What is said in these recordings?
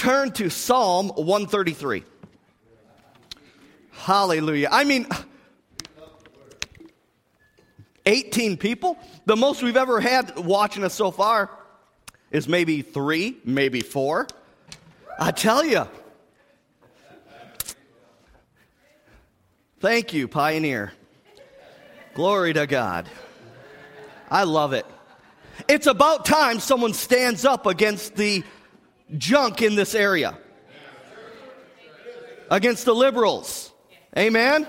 turn to Psalm 133. Hallelujah. I mean, 18 people? The most we've ever had watching us so far is maybe three, maybe four. I tell you. Thank you, Pioneer. Glory to God. I love it. It's about time someone stands up against the junk in this area, against the liberals. Amen?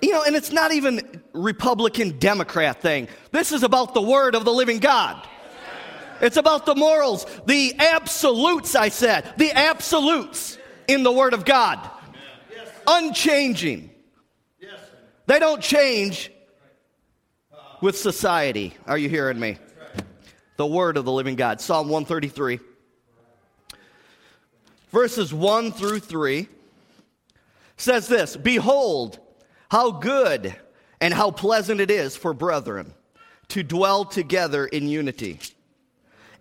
You know, and it's not even Republican Democrat thing. This is about the word of the living God. It's about the morals, the absolutes, I said, the absolutes in the word of God. Unchanging. They don't change with society. Are you hearing me? The word of the living God. Psalm 133, verses 1 through 3 says this Behold, how good and how pleasant it is for brethren to dwell together in unity.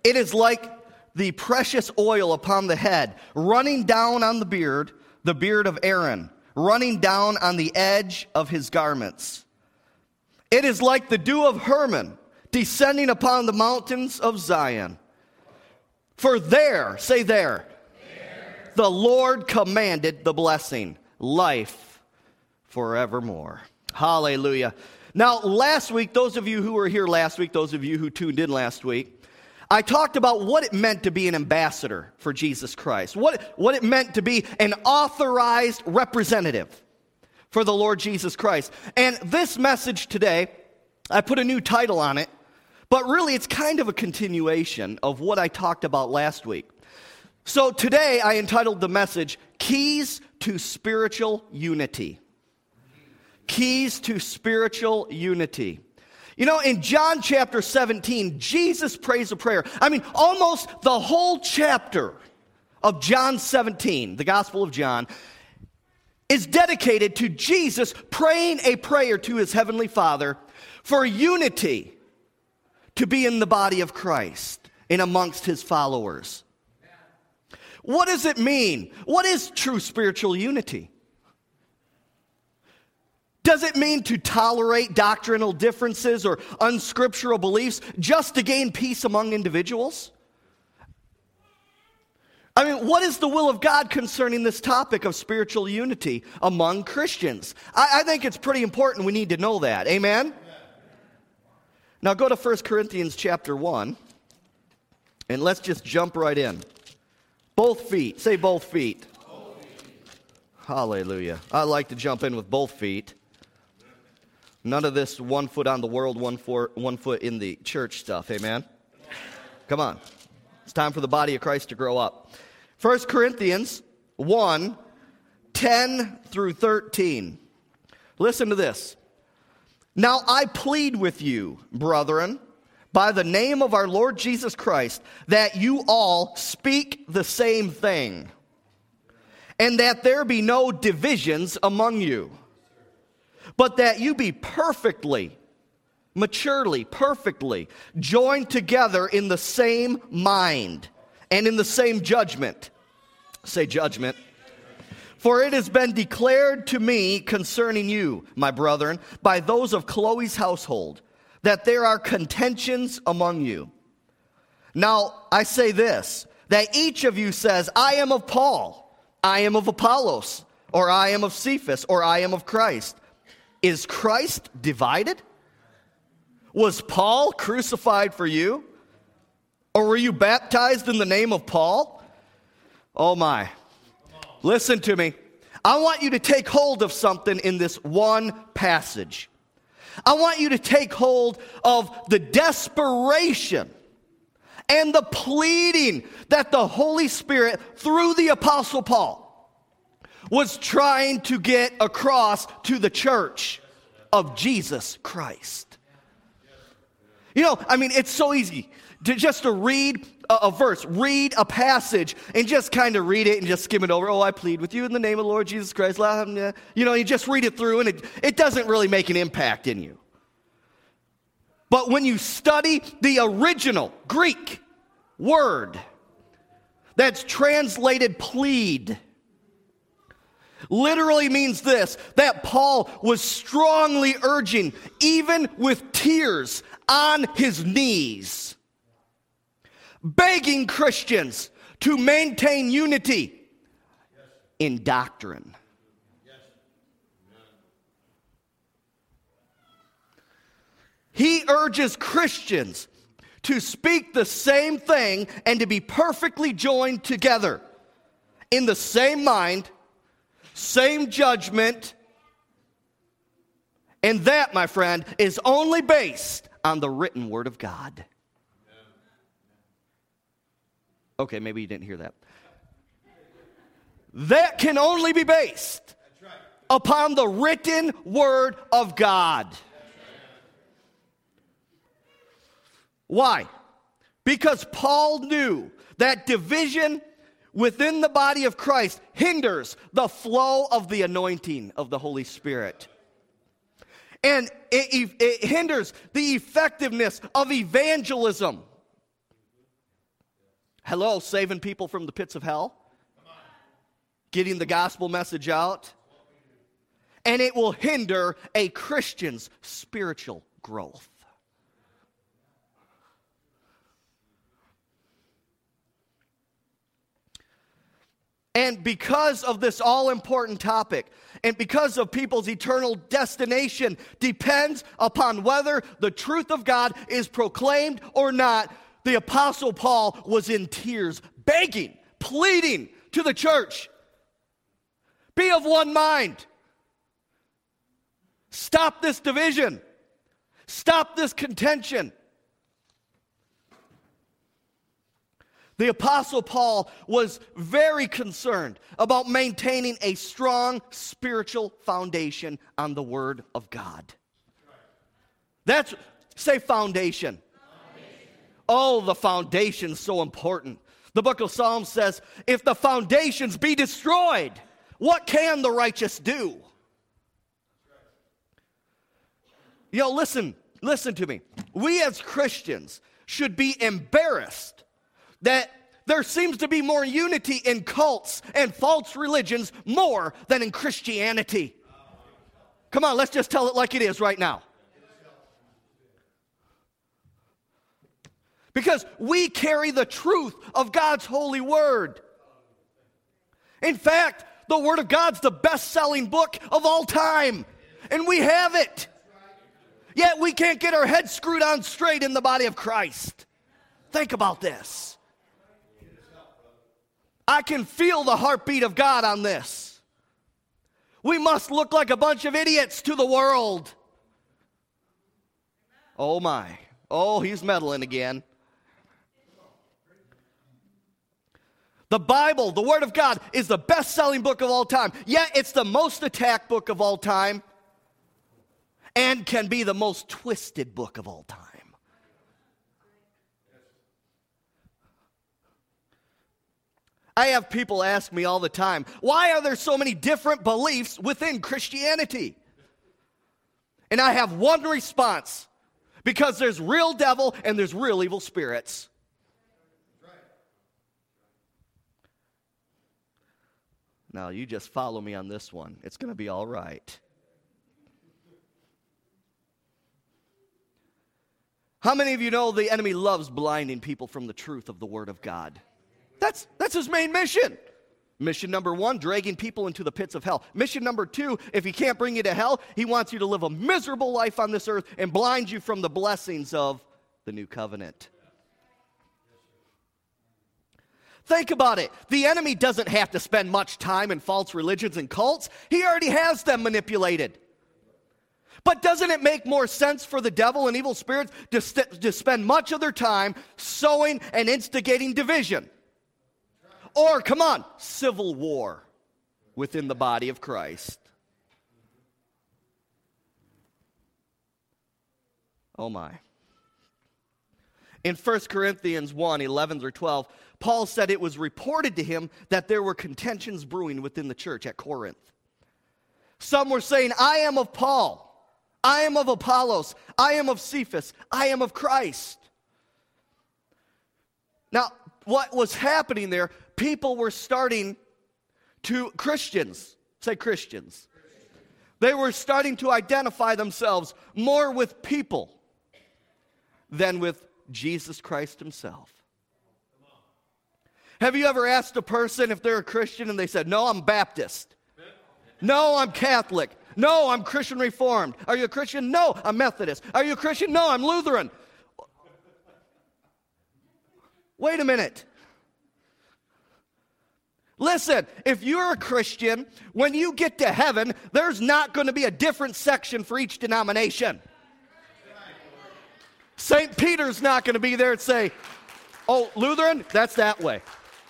It is like the precious oil upon the head, running down on the beard, the beard of Aaron, running down on the edge of his garments. It is like the dew of Hermon, descending upon the mountains of Zion. For there, say there. The Lord commanded the blessing, life forevermore. Hallelujah. Now, last week, those of you who were here last week, those of you who tuned in last week, I talked about what it meant to be an ambassador for Jesus Christ, what, what it meant to be an authorized representative for the Lord Jesus Christ. And this message today, I put a new title on it, but really it's kind of a continuation of what I talked about last week. So today I entitled the message Keys to Spiritual Unity. Keys to Spiritual Unity. You know, in John chapter 17, Jesus prays a prayer. I mean, almost the whole chapter of John 17, the Gospel of John, is dedicated to Jesus praying a prayer to his heavenly Father for unity to be in the body of Christ and amongst his followers. What does it mean? What is true spiritual unity? Does it mean to tolerate doctrinal differences or unscriptural beliefs just to gain peace among individuals? I mean, what is the will of God concerning this topic of spiritual unity among Christians? I, I think it's pretty important we need to know that. Amen? Now go to 1 Corinthians chapter 1, and let's just jump right in. Both feet. Say both feet. both feet. Hallelujah. I like to jump in with both feet. None of this one foot on the world, one, for, one foot in the church stuff. Amen? Come on. It's time for the body of Christ to grow up. 1 Corinthians 1 10 through 13. Listen to this. Now I plead with you, brethren, by the name of our Lord Jesus Christ, that you all speak the same thing, and that there be no divisions among you but that you be perfectly, maturely, perfectly joined together in the same mind and in the same judgment. Say judgment. For it has been declared to me concerning you, my brethren, by those of Chloe's household, that there are contentions among you. Now, I say this that each of you says, I am of Paul, I am of Apollos, or I am of Cephas, or I am of Christ. Is Christ divided? Was Paul crucified for you? Or were you baptized in the name of Paul? Oh my. Listen to me. I want you to take hold of something in this one passage. I want you to take hold of the desperation and the pleading that the Holy Spirit, through the Apostle Paul, was trying to get across to the church of Jesus Christ. You know, I mean, it's so easy to just to read a, verse, read a passage, and just kind of read it and just skim it over. Oh, I plead with you in the name of the Lord Jesus Christ. Um, you know, you just read it through, and it, it doesn't really make an impact in you. But when you study the original Greek word, that's translated plead literally means this that Paul was strongly urging, even with tears on his knees, begging Christians to maintain unity in doctrine. He urges Christians to speak the same thing and to be perfectly joined together in the same mind same judgment. And that, my friend, is only based on the written word of God. Okay, maybe you didn't hear that. That can only be based upon the written word of God. Why? Because Paul knew that division within the body of Christ hinders the flow of the anointing of the Holy Spirit. And it, it, hinders the effectiveness of evangelism. Hello, saving people from the pits of hell, getting the gospel message out. And it will hinder a Christian's spiritual growth. And because of this all important topic, and because of people's eternal destination depends upon whether the truth of God is proclaimed or not, the Apostle Paul was in tears, begging, pleading to the church be of one mind. Stop this division. Stop this contention. The Apostle Paul was very concerned about maintaining a strong spiritual foundation on the Word of God. That's, say, foundation. Foundation. Oh, the foundation's so important. The book of Psalms says, if the foundations be destroyed, what can the righteous do? Yo, listen, listen to me. We as Christians should be embarrassed that there seems to be more unity in cults and false religions more than in Christianity. Come on, let's just tell it like it is right now. Because we carry the truth of God's holy word. In fact, the Word of God's the best selling book of all time, and we have it. Yet we can't get our heads screwed on straight in the body of Christ. Think about this. I can feel the heartbeat of God on this. We must look like a bunch of idiots to the world. Oh my. Oh, he's meddling again. The Bible, the Word of God, is the best selling book of all time. Yet it's the most attacked book of all time and can be the most twisted book of all time. I have people ask me all the time, why are there so many different beliefs within Christianity? And I have one response because there's real devil and there's real evil spirits. Now, you just follow me on this one. It's going to be all right. How many of you know the enemy loves blinding people from the truth of the Word of God? That's, that's his main mission. Mission number one, dragging people into the pits of hell. Mission number two, if he can't bring you to hell, he wants you to live a miserable life on this earth and blind you from the blessings of the new covenant. Think about it. The enemy doesn't have to spend much time in false religions and cults, he already has them manipulated. But doesn't it make more sense for the devil and evil spirits to, st- to spend much of their time sowing and instigating division? Or, come on, civil war within the body of Christ. Oh my. In 1 Corinthians 1 11 through 12, Paul said it was reported to him that there were contentions brewing within the church at Corinth. Some were saying, I am of Paul, I am of Apollos, I am of Cephas, I am of Christ. Now, what was happening there, people were starting to, Christians, say Christians, they were starting to identify themselves more with people than with Jesus Christ Himself. Have you ever asked a person if they're a Christian and they said, No, I'm Baptist? No, I'm Catholic. No, I'm Christian Reformed. Are you a Christian? No, I'm Methodist. Are you a Christian? No, I'm Lutheran. Wait a minute. Listen, if you're a Christian, when you get to heaven, there's not going to be a different section for each denomination. St. Peter's not going to be there and say, Oh, Lutheran, that's that way.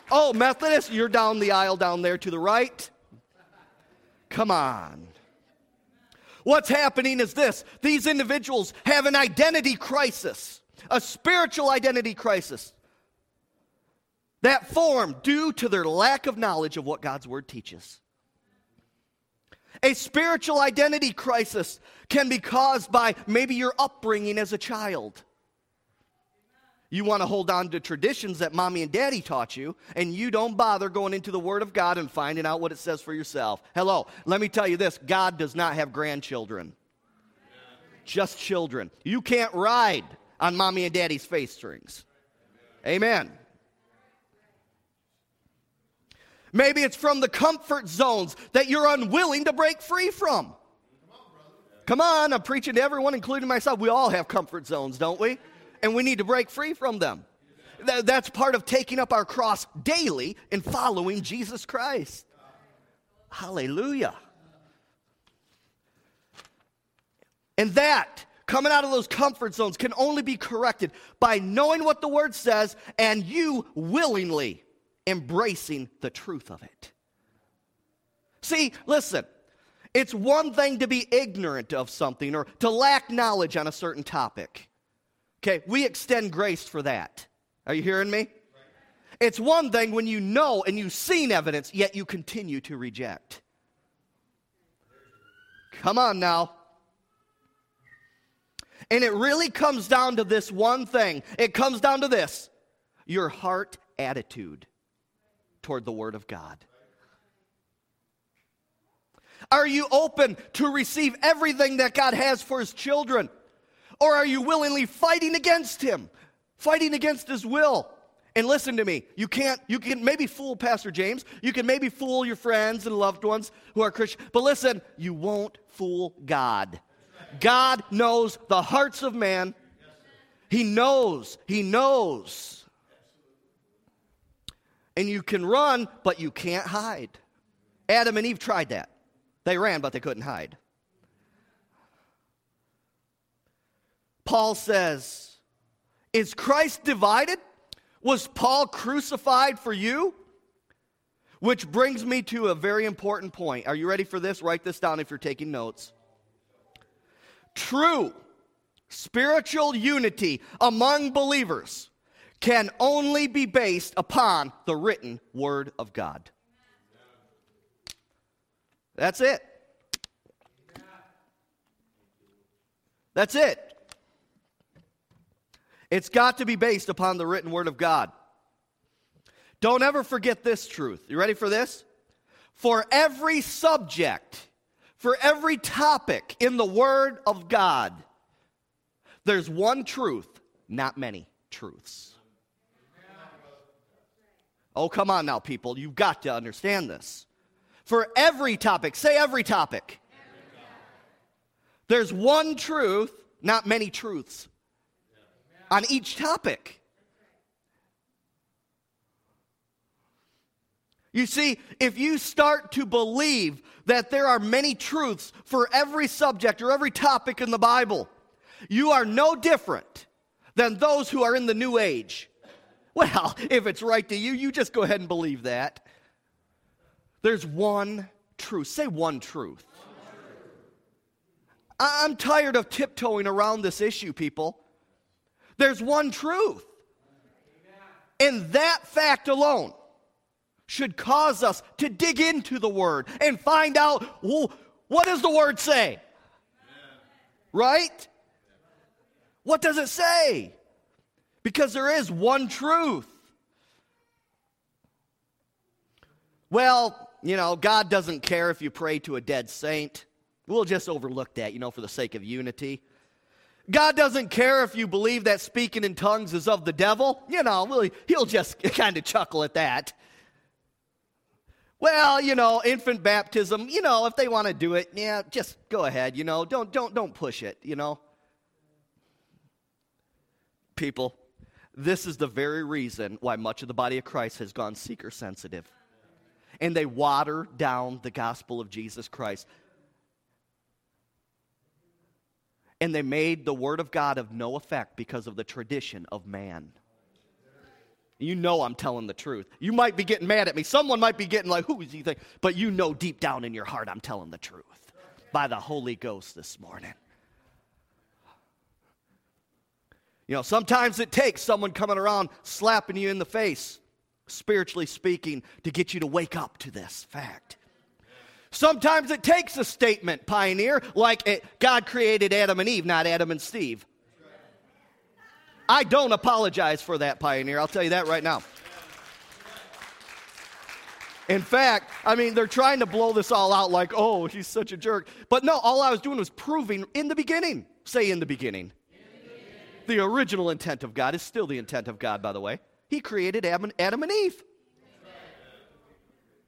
Oh, Methodist, you're down the aisle down there to the right. Come on. What's happening is this these individuals have an identity crisis, a spiritual identity crisis that formed due to their lack of knowledge of what God's Word teaches. A spiritual identity crisis can be caused by maybe your upbringing as a child. You want to hold on to traditions that mommy and daddy taught you, and you don't bother going into the Word of God and finding out what it says for yourself. Hello, let me tell you this God does not have grandchildren, just children. You can't ride on mommy and daddy's face strings. Amen. Maybe it's from the comfort zones that you're unwilling to break free from. Come on, I'm preaching to everyone, including myself. We all have comfort zones, don't we? And we need to break free from them. That's part of taking up our cross daily and following Jesus Christ. Hallelujah. And that, coming out of those comfort zones, can only be corrected by knowing what the Word says and you willingly embracing the truth of it. See, listen, it's one thing to be ignorant of something or to lack knowledge on a certain topic. Okay, we extend grace for that. Are you hearing me? It's one thing when you know and you've seen evidence, yet you continue to reject. Come on now. And it really comes down to this one thing it comes down to this your heart attitude toward the Word of God. Are you open to receive everything that God has for His children? Or are you willingly fighting against him, fighting against his will? And listen to me, you can't, you can maybe fool Pastor James, you can maybe fool your friends and loved ones who are Christian, but listen, you won't fool God. God knows the hearts of man. He knows, He knows. And you can run, but you can't hide. Adam and Eve tried that. They ran, but they couldn't hide. Paul says, Is Christ divided? Was Paul crucified for you? Which brings me to a very important point. Are you ready for this? Write this down if you're taking notes. True spiritual unity among believers can only be based upon the written Word of God. That's it. That's it. It's got to be based upon the written word of God. Don't ever forget this truth. You ready for this? For every subject, for every topic in the word of God, there's one truth, not many truths. Oh, come on now, people. You've got to understand this. For every topic, say every topic. There's one truth, not many truths on each topic. You see, if you start to believe that there are many truths for every subject or every topic in the Bible, you are no different than those who are in the New Age. Well, if it's right to you, you just go ahead and believe that. There's one truth. Say one truth. I'm tired of tiptoeing around this issue, people. There's one truth. And that fact alone should cause us to dig into the Word and find out well, what does the Word say? Right? What does it say? Because there is one truth. well, you know, God doesn't care if you pray to a dead saint. We'll just overlook that, you know, for the sake of unity. God doesn't care if you believe that speaking in tongues is of the devil. You know, he'll just kind of chuckle at that. Well, you know, infant baptism, you know, if they want to do it, yeah, just go ahead, you know. Don't don't don't push it, you know. People, this is the very reason why much of the body of Christ has gone seeker sensitive. And they water down the gospel of Jesus Christ. And they made the word of God of no effect because of the tradition of man. You know I'm telling the truth. You might be getting mad at me. Someone might be getting like, who is he think? But you know deep down in your heart I'm telling the truth by the Holy Ghost this morning. You know, sometimes it takes someone coming around slapping you in the face, spiritually speaking, to get you to wake up to this fact. Sometimes it takes a statement, pioneer, like it, God created Adam and Eve, not Adam and Steve. I don't apologize for that, pioneer. I'll tell you that right now. In fact, I mean, they're trying to blow this all out like, oh, he's such a jerk. But no, all I was doing was proving in the beginning. Say in the beginning. The original intent of God is still the intent of God, by the way. He created Adam, Adam and Eve.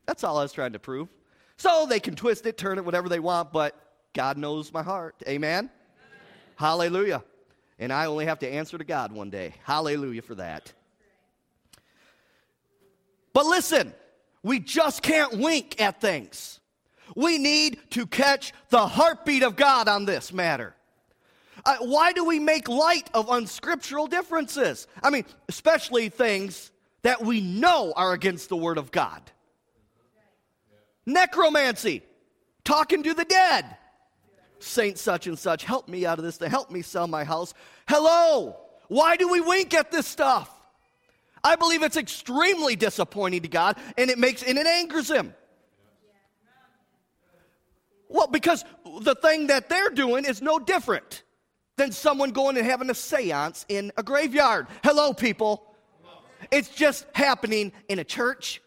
That's all I was trying to prove. So they can twist it, turn it, whatever they want, but God knows my heart. Amen? Amen. Hallelujah. And I only have to answer to God one day. Hallelujah for that. But listen, we just can't wink at things. We need to catch the heartbeat of God on this matter. Uh, why do we make light of unscriptural differences? I mean, especially things that we know are against the Word of God. Necromancy, talking to the dead. Saint such and such, help me out of this to help me sell my house. Hello, why do we wink at this stuff? I believe it's extremely disappointing to God and it makes and it angers him. Well, because the thing that they're doing is no different than someone going and having a seance in a graveyard. Hello, people. It's just happening in a church.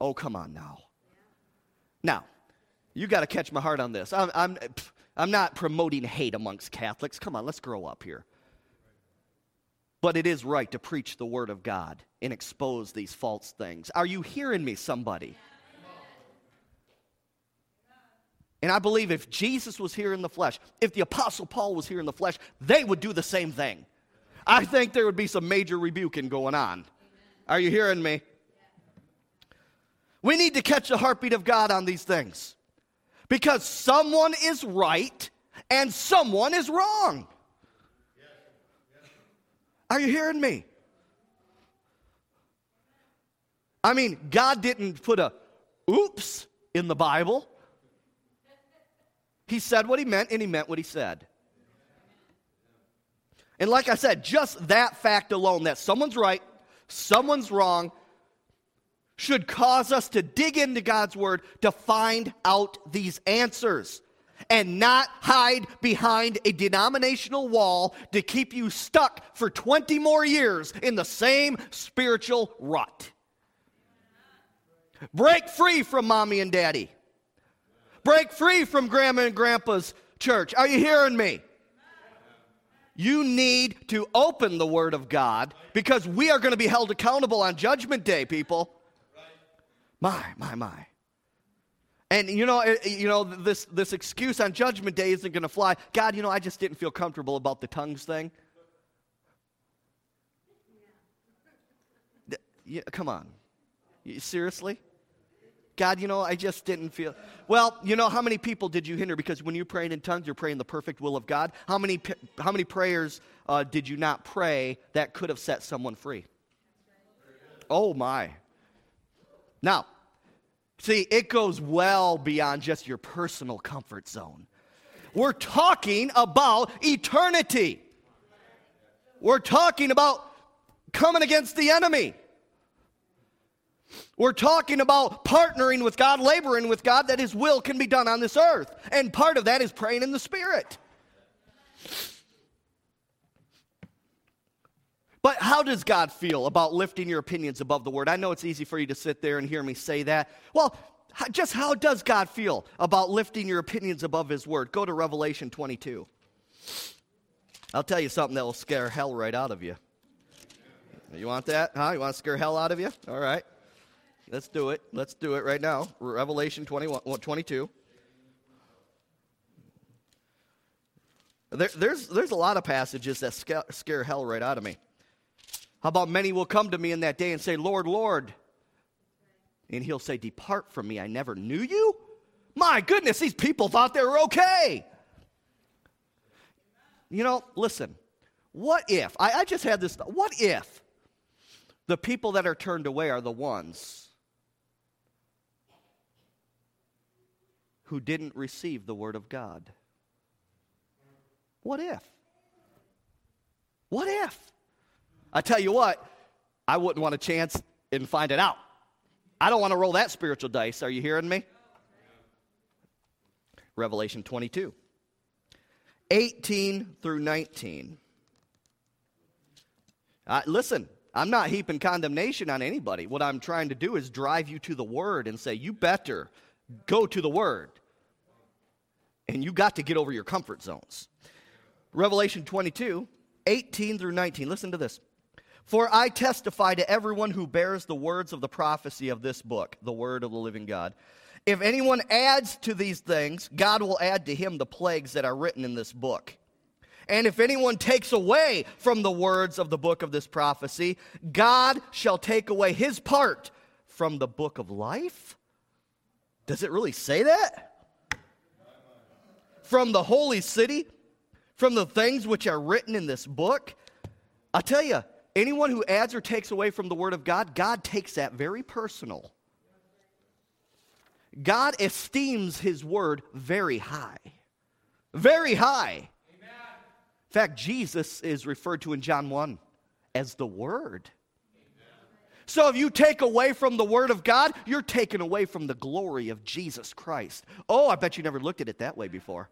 Oh, come on now. Now, you got to catch my heart on this. I'm, I'm, I'm not promoting hate amongst Catholics. Come on, let's grow up here. But it is right to preach the Word of God and expose these false things. Are you hearing me, somebody? And I believe if Jesus was here in the flesh, if the Apostle Paul was here in the flesh, they would do the same thing. I think there would be some major rebuking going on. Are you hearing me? We need to catch the heartbeat of God on these things because someone is right and someone is wrong. Are you hearing me? I mean, God didn't put a oops in the Bible. He said what he meant, and he meant what he said. And like I said, just that fact alone that someone's right, someone's wrong, should cause us to dig into God's word to find out these answers and not hide behind a denominational wall to keep you stuck for 20 more years in the same spiritual rut. Break free from mommy and daddy. Break free from grandma and grandpa's church. Are you hearing me? You need to open the Word of God because we are going to be held accountable on Judgment Day, people. My, my, my. And you know, you know this, this excuse on Judgment Day isn't going to fly. God, you know, I just didn't feel comfortable about the tongues thing. Yeah, come on. Seriously? God, you know, I just didn't feel. Well, you know, how many people did you hinder? Because when you're praying in tongues, you're praying the perfect will of God. How many, how many prayers uh, did you not pray that could have set someone free? Oh, my. Now, see, it goes well beyond just your personal comfort zone. We're talking about eternity. We're talking about coming against the enemy. We're talking about partnering with God, laboring with God, that His will can be done on this earth. And part of that is praying in the Spirit. But how does God feel about lifting your opinions above the word? I know it's easy for you to sit there and hear me say that. Well, just how does God feel about lifting your opinions above his word? Go to Revelation 22. I'll tell you something that will scare hell right out of you. You want that? Huh? You want to scare hell out of you? All right. Let's do it. Let's do it right now. Revelation 21, 22. There, there's, there's a lot of passages that scare, scare hell right out of me. How about many will come to me in that day and say, Lord, Lord. And he'll say, Depart from me, I never knew you. My goodness, these people thought they were okay. You know, listen, what if, I, I just had this, what if the people that are turned away are the ones who didn't receive the Word of God? What if? What if? I tell you what, I wouldn't want a chance and find it out. I don't want to roll that spiritual dice. Are you hearing me? Revelation 22, 18 through 19. Uh, listen, I'm not heaping condemnation on anybody. What I'm trying to do is drive you to the Word and say, you better go to the Word. And you got to get over your comfort zones. Revelation 22, 18 through 19. Listen to this. For I testify to everyone who bears the words of the prophecy of this book, the word of the living God. If anyone adds to these things, God will add to him the plagues that are written in this book. And if anyone takes away from the words of the book of this prophecy, God shall take away his part from the book of life. Does it really say that? From the holy city, from the things which are written in this book. I tell you, anyone who adds or takes away from the Word of God, God takes that very personal. God esteems His Word very high. Very high. Amen. In fact, Jesus is referred to in John 1 as the Word. So if you take away from the Word of God, you're taken away from the glory of Jesus Christ. Oh, I bet you never looked at it that way before.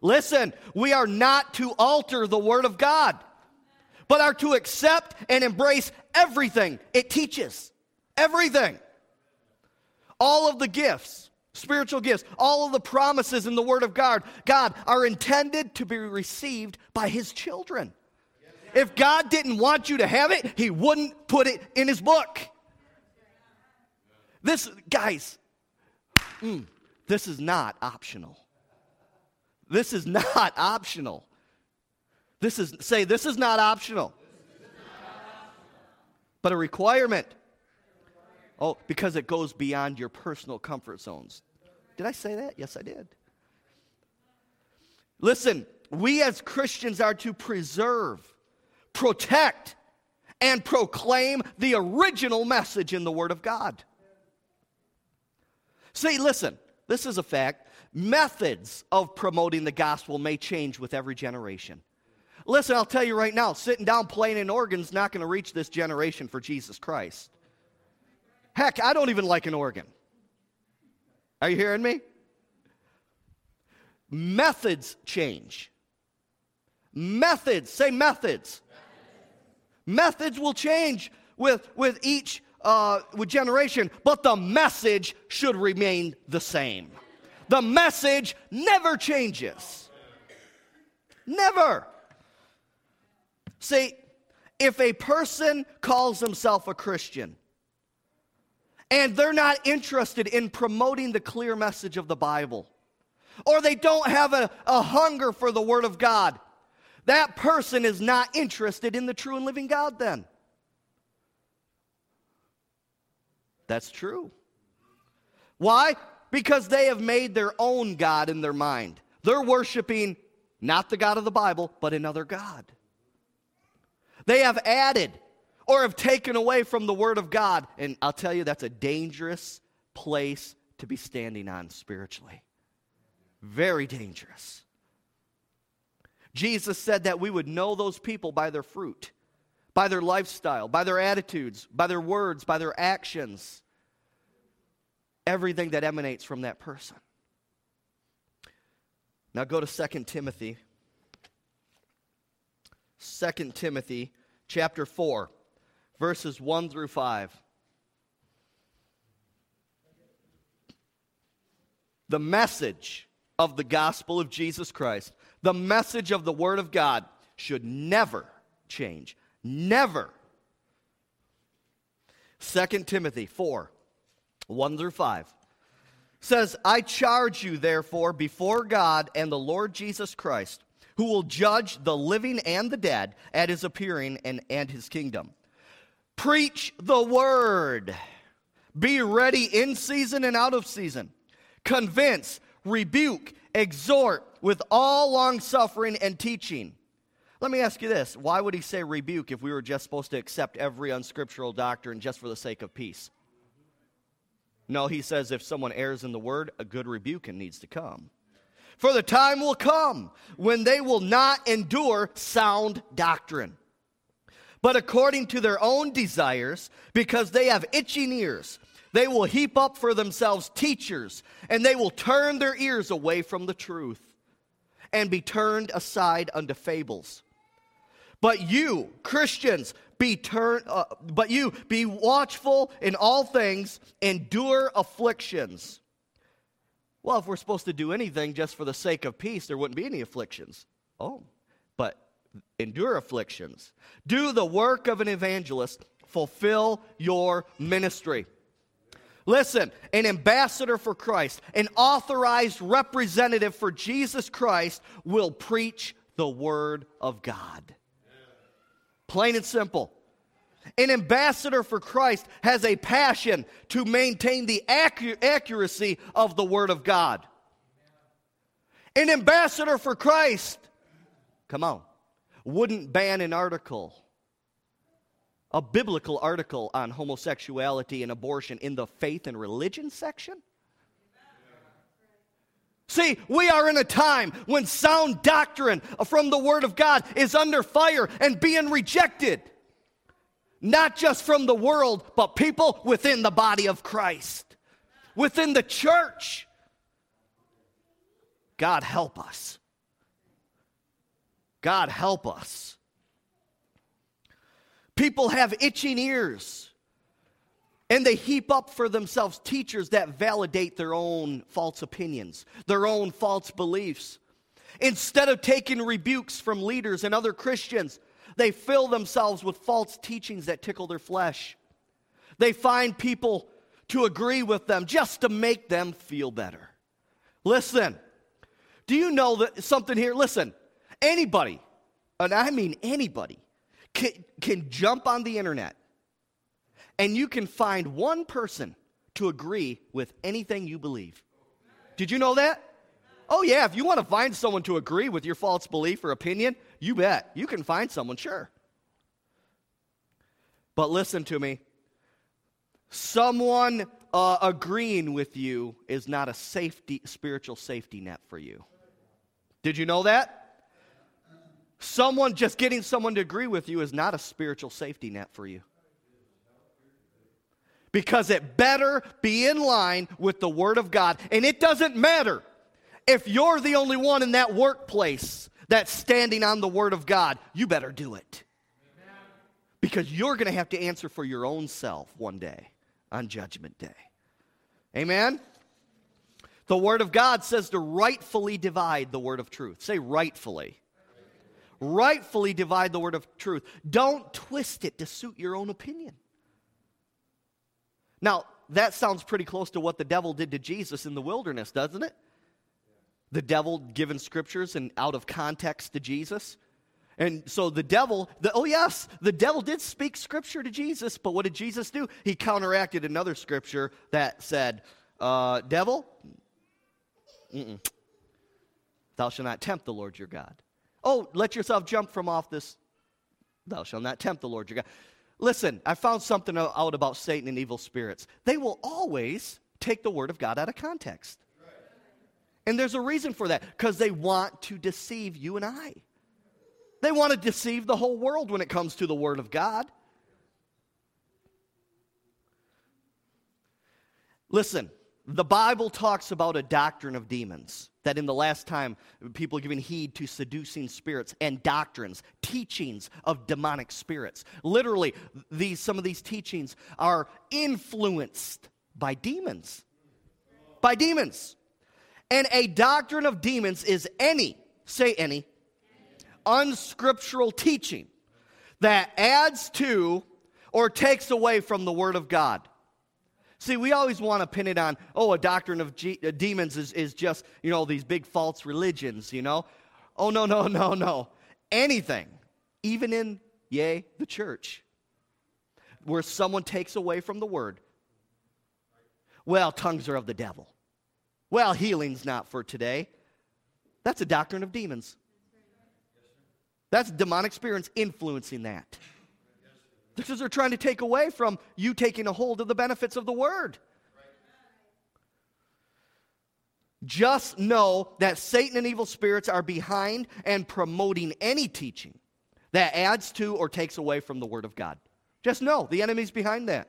Listen, we are not to alter the Word of God but are to accept and embrace everything it teaches. Everything. All of the gifts, spiritual gifts, all of the promises in the Word of God, God are intended to be received by His children. If God didn't want you to have it, He wouldn't put it in His book. This, guys, mm, this is not optional. This is not optional. This is, say, this is not optional, but a requirement. Oh, because it goes beyond your personal comfort zones. Did I say that? Yes, I did. Listen, we as Christians are to preserve, protect, and proclaim the original message in the Word of God. See, listen, this is a fact. Methods of promoting the gospel may change with every generation. Listen, I'll tell you right now, sitting down playing an organ is not going to reach this generation for Jesus Christ. Heck, I don't even like an organ. Are you hearing me? Methods change. Methods, say methods. Methods will change with, with each uh, with generation, but the message should remain the same. The message never changes. Never. See, if a person calls himself a Christian and they're not interested in promoting the clear message of the Bible, or they don't have a, a hunger for the Word of God, that person is not interested in the true and living God then. That's true. Why? Because they have made their own God in their mind. They're worshiping not the God of the Bible, but another God. They have added or have taken away from the Word of God. And I'll tell you, that's a dangerous place to be standing on spiritually. Very dangerous. Jesus said that we would know those people by their fruit, by their lifestyle, by their attitudes, by their words, by their actions, everything that emanates from that person. Now go to 2 Timothy 2 Timothy chapter 4, verses 1 through 5. The message of the gospel of Jesus Christ, the message of the Word of God, should never change. Never. 2 Timothy 4 1 through 5 says, I charge you, therefore, before God and the Lord Jesus Christ, who will judge the living and the dead at his appearing and, and his kingdom. Preach the word. Be ready in season and out of season. Convince, rebuke, exhort with all long suffering and teaching. Let me ask you this why would he say rebuke if we were just supposed to accept every unscriptural doctrine just for the sake of peace? No, he says if someone errs in the word, a good rebuke needs to come. For the time will come when they will not endure sound doctrine, but according to their own desires, because they have itching ears, they will heap up for themselves teachers, and they will turn their ears away from the truth and be turned aside unto fables. But you, Christians, be turn, uh, but you be watchful in all things, endure afflictions. Well, if we're supposed to do anything just for the sake of peace, there wouldn't be any afflictions. Oh, but endure afflictions. Do the work of an evangelist, fulfill your ministry. Listen, an ambassador for Christ, an authorized representative for Jesus Christ will preach the word of God. Plain and simple. An ambassador for Christ has a passion to maintain the accuracy of the Word of God. An ambassador for Christ, come on, wouldn't ban an article, a biblical article on homosexuality and abortion in the faith and religion section. See, we are in a time when sound doctrine from the Word of God is under fire and being rejected. Not just from the world, but people within the body of Christ, within the church. God help us. God help us. People have itching ears. And they heap up for themselves teachers that validate their own false opinions, their own false beliefs. Instead of taking rebukes from leaders and other Christians, they fill themselves with false teachings that tickle their flesh. They find people to agree with them just to make them feel better. Listen, do you know that something here? Listen, anybody, and I mean anybody, can, can jump on the internet and you can find one person to agree with anything you believe. Did you know that? Oh, yeah, if you want to find someone to agree with your false belief or opinion, you bet. You can find someone, sure. But listen to me. Someone uh, agreeing with you is not a safety, spiritual safety net for you. Did you know that? Someone just getting someone to agree with you is not a spiritual safety net for you because it better be in line with the Word of God. And it doesn't matter if you're the only one in that workplace that's standing on the Word of God, you better do it. Because you're going to have to answer for your own self one day on Judgment Day. Amen? The Word of God says to rightfully divide the Word of truth. Say rightfully. Rightfully divide the Word of truth. Don't twist it to suit your own opinion. Now, that sounds pretty close to what the devil did to Jesus in the wilderness, doesn't it? The devil given scriptures and out of context to Jesus. And so the devil, the, oh yes, the devil did speak scripture to Jesus, but what did Jesus do? He counteracted another scripture that said, uh, Devil, Mm-mm. thou shalt not tempt the Lord your God. Oh, let yourself jump from off this. Thou shalt not tempt the Lord your God. Listen, I found something out about Satan and evil spirits. They will always take the word of God out of context. And there's a reason for that because they want to deceive you and I. They want to deceive the whole world when it comes to the word of God. Listen, the Bible talks about a doctrine of demons. That in the last time, people are giving heed to seducing spirits and doctrines, teachings of demonic spirits. Literally, these, some of these teachings are influenced by demons. By demons. And a doctrine of demons is any, say any, unscriptural teaching that adds to or takes away from the Word of God. See, we always want to pin it on, oh, a doctrine of G- uh, demons is, is just, you know, these big false religions, you know? Oh, no, no, no, no. Anything, even in, yea, the church, where someone takes away from the word. Well, tongues are of the devil. Well, healing's not for today. That's a doctrine of demons. That's demonic spirits influencing that. Because they're trying to take away from you taking a hold of the benefits of the word. Just know that Satan and evil spirits are behind and promoting any teaching that adds to or takes away from the Word of God. Just know the enemy's behind that.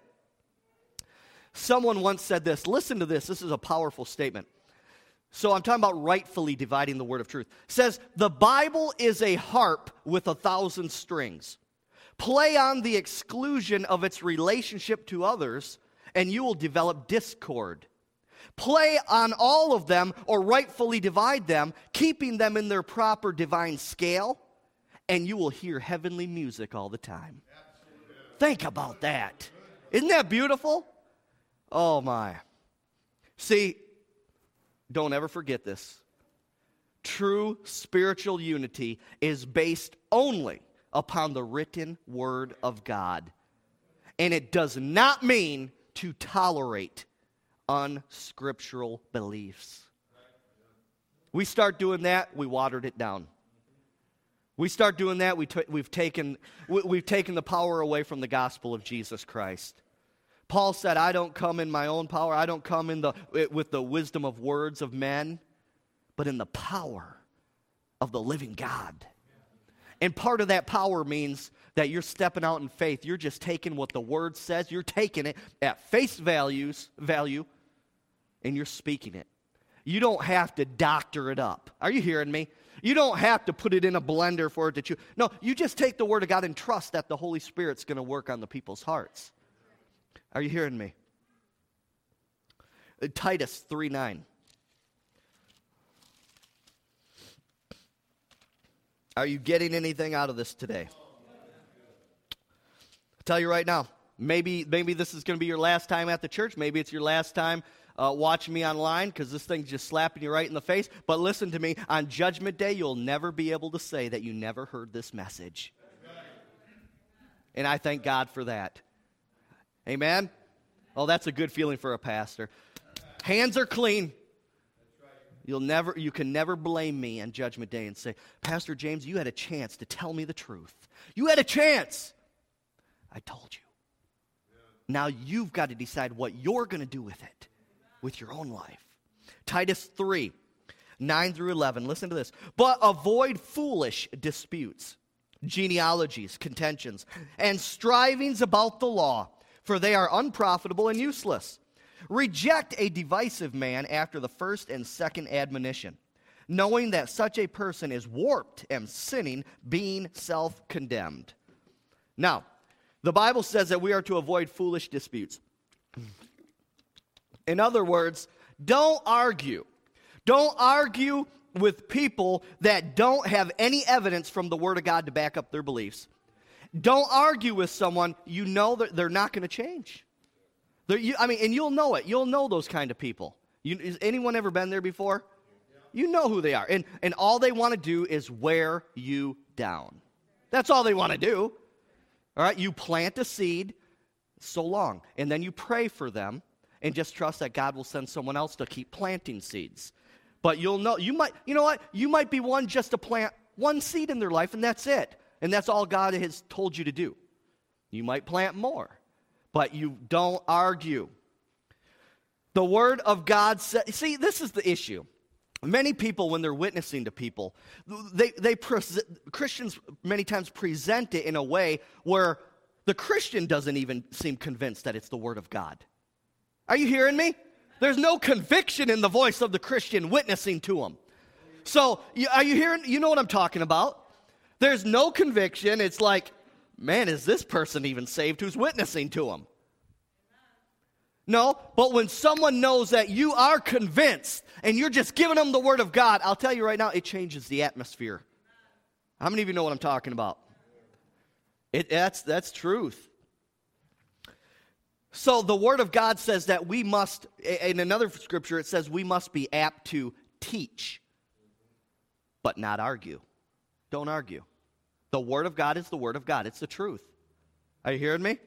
Someone once said this. Listen to this. This is a powerful statement. So I'm talking about rightfully dividing the Word of truth. It says, The Bible is a harp with a thousand strings. Play on the exclusion of its relationship to others, and you will develop discord. Play on all of them or rightfully divide them, keeping them in their proper divine scale, and you will hear heavenly music all the time. Think about that. Isn't that beautiful? Oh my. See, don't ever forget this. True spiritual unity is based only upon the written word of God. And it does not mean to tolerate unscriptural beliefs. We start doing that, we watered it down. We start doing that, we we've, taken, we, we've taken the power away from the gospel of Jesus Christ. Paul said, I don't come in my own power, I don't come in the, eh, with the wisdom of words of men, but in the power of the living God. And part of that power means that you're stepping out in faith. You're just taking what the word says, you're taking it at face values, value, and you're speaking it. You don't have to doctor it up. Are you hearing me? You don't have to put it in a blender for it to chew. No, you just take the word of God and trust that the Holy Spirit's going to work on the people's hearts. Are you hearing me? Uh, Titus 3 9. Are you getting anything out of this today? I'll tell you right now, maybe, maybe this is going to be your last time at the church. Maybe it's your last time uh, watching me online because this thing's just slapping you right in the face. But listen to me on Judgment Day, you'll never be able to say that you never heard this message. And I thank God for that. Amen? Oh, that's a good feeling for a pastor. Hands are clean. You'll never, you can never blame me on Judgment Day and say, Pastor James, you had a chance to tell me the truth. You had a chance. I told you. Now you've got to decide what you're going to do with it, with your own life. Titus 3 9 through 11. Listen to this. But avoid foolish disputes, genealogies, contentions, and strivings about the law, for they are unprofitable and useless Reject a divisive man after the first and second admonition, knowing that such a person is warped and sinning, being self condemned. Now, the Bible says that we are to avoid foolish disputes. In other words, don't argue. Don't argue with people that don't have any evidence from the Word of God to back up their beliefs. Don't argue with someone you know that they're not going to change. You, I mean, and you'll know it. You'll know those kind of people. You, has anyone ever been there before? You know who they are. And, and all they want to do is wear you down. That's all they want to do. All right? You plant a seed so long, and then you pray for them and just trust that God will send someone else to keep planting seeds. But you'll know, you might, you know what? You might be one just to plant one seed in their life, and that's it. And that's all God has told you to do. You might plant more but you don't argue. The Word of God says, see, this is the issue. Many people, when they're witnessing to people, they, they Christians many times present it in a way where the Christian doesn't even seem convinced that it's the Word of God. Are you hearing me? There's no conviction in the voice of the Christian witnessing to him. So, are you hearing? You know what I'm talking about. There's no conviction. It's like, man, is this person even saved who's witnessing to him? No, but when someone knows that you are convinced and you're just giving them the word of God, I'll tell you right now, it changes the atmosphere. How many of you know what I'm talking about? It, that's, that's truth. So the word of God says that we must, in another scripture, it says we must be apt to teach, but not argue. Don't argue. The word of God is the word of God, it's the truth. Are you hearing me?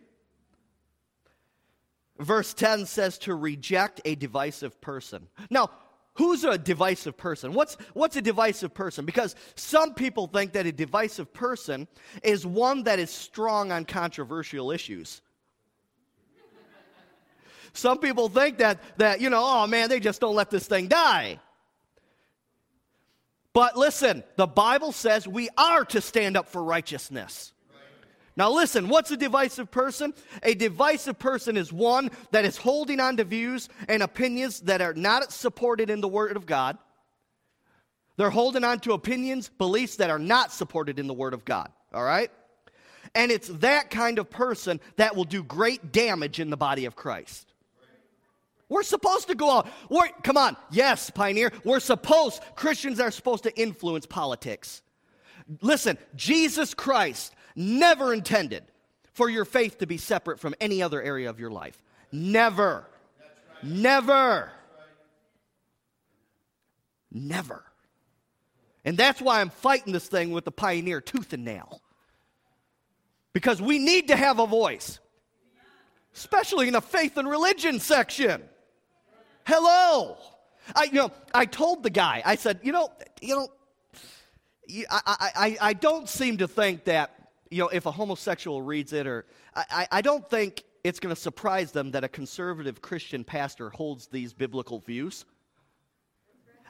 Verse 10 says to reject a divisive person. Now, who's a divisive person? What's, what's a divisive person? Because some people think that a divisive person is one that is strong on controversial issues. Some people think that, that, you know, oh man, they just don't let this thing die. But listen, the Bible says we are to stand up for righteousness. Now, listen, what's a divisive person? A divisive person is one that is holding on to views and opinions that are not supported in the Word of God. They're holding on to opinions, beliefs that are not supported in the Word of God. All right? And it's that kind of person that will do great damage in the body of Christ. We're supposed to go out. We're, come on. Yes, Pioneer. We're supposed, Christians are supposed to influence politics. Listen, Jesus Christ never intended for your faith to be separate from any other area of your life. Never. Right. Never. Never. And that's why I'm fighting this thing with the pioneer tooth and nail. Because we need to have a voice, especially in the faith and religion section. Hello. I, you know, I told the guy, I said, you know, you know, I, I, I don't seem to think that you know, if a homosexual reads it, or I, I don't think it's going to surprise them that a conservative Christian pastor holds these biblical views.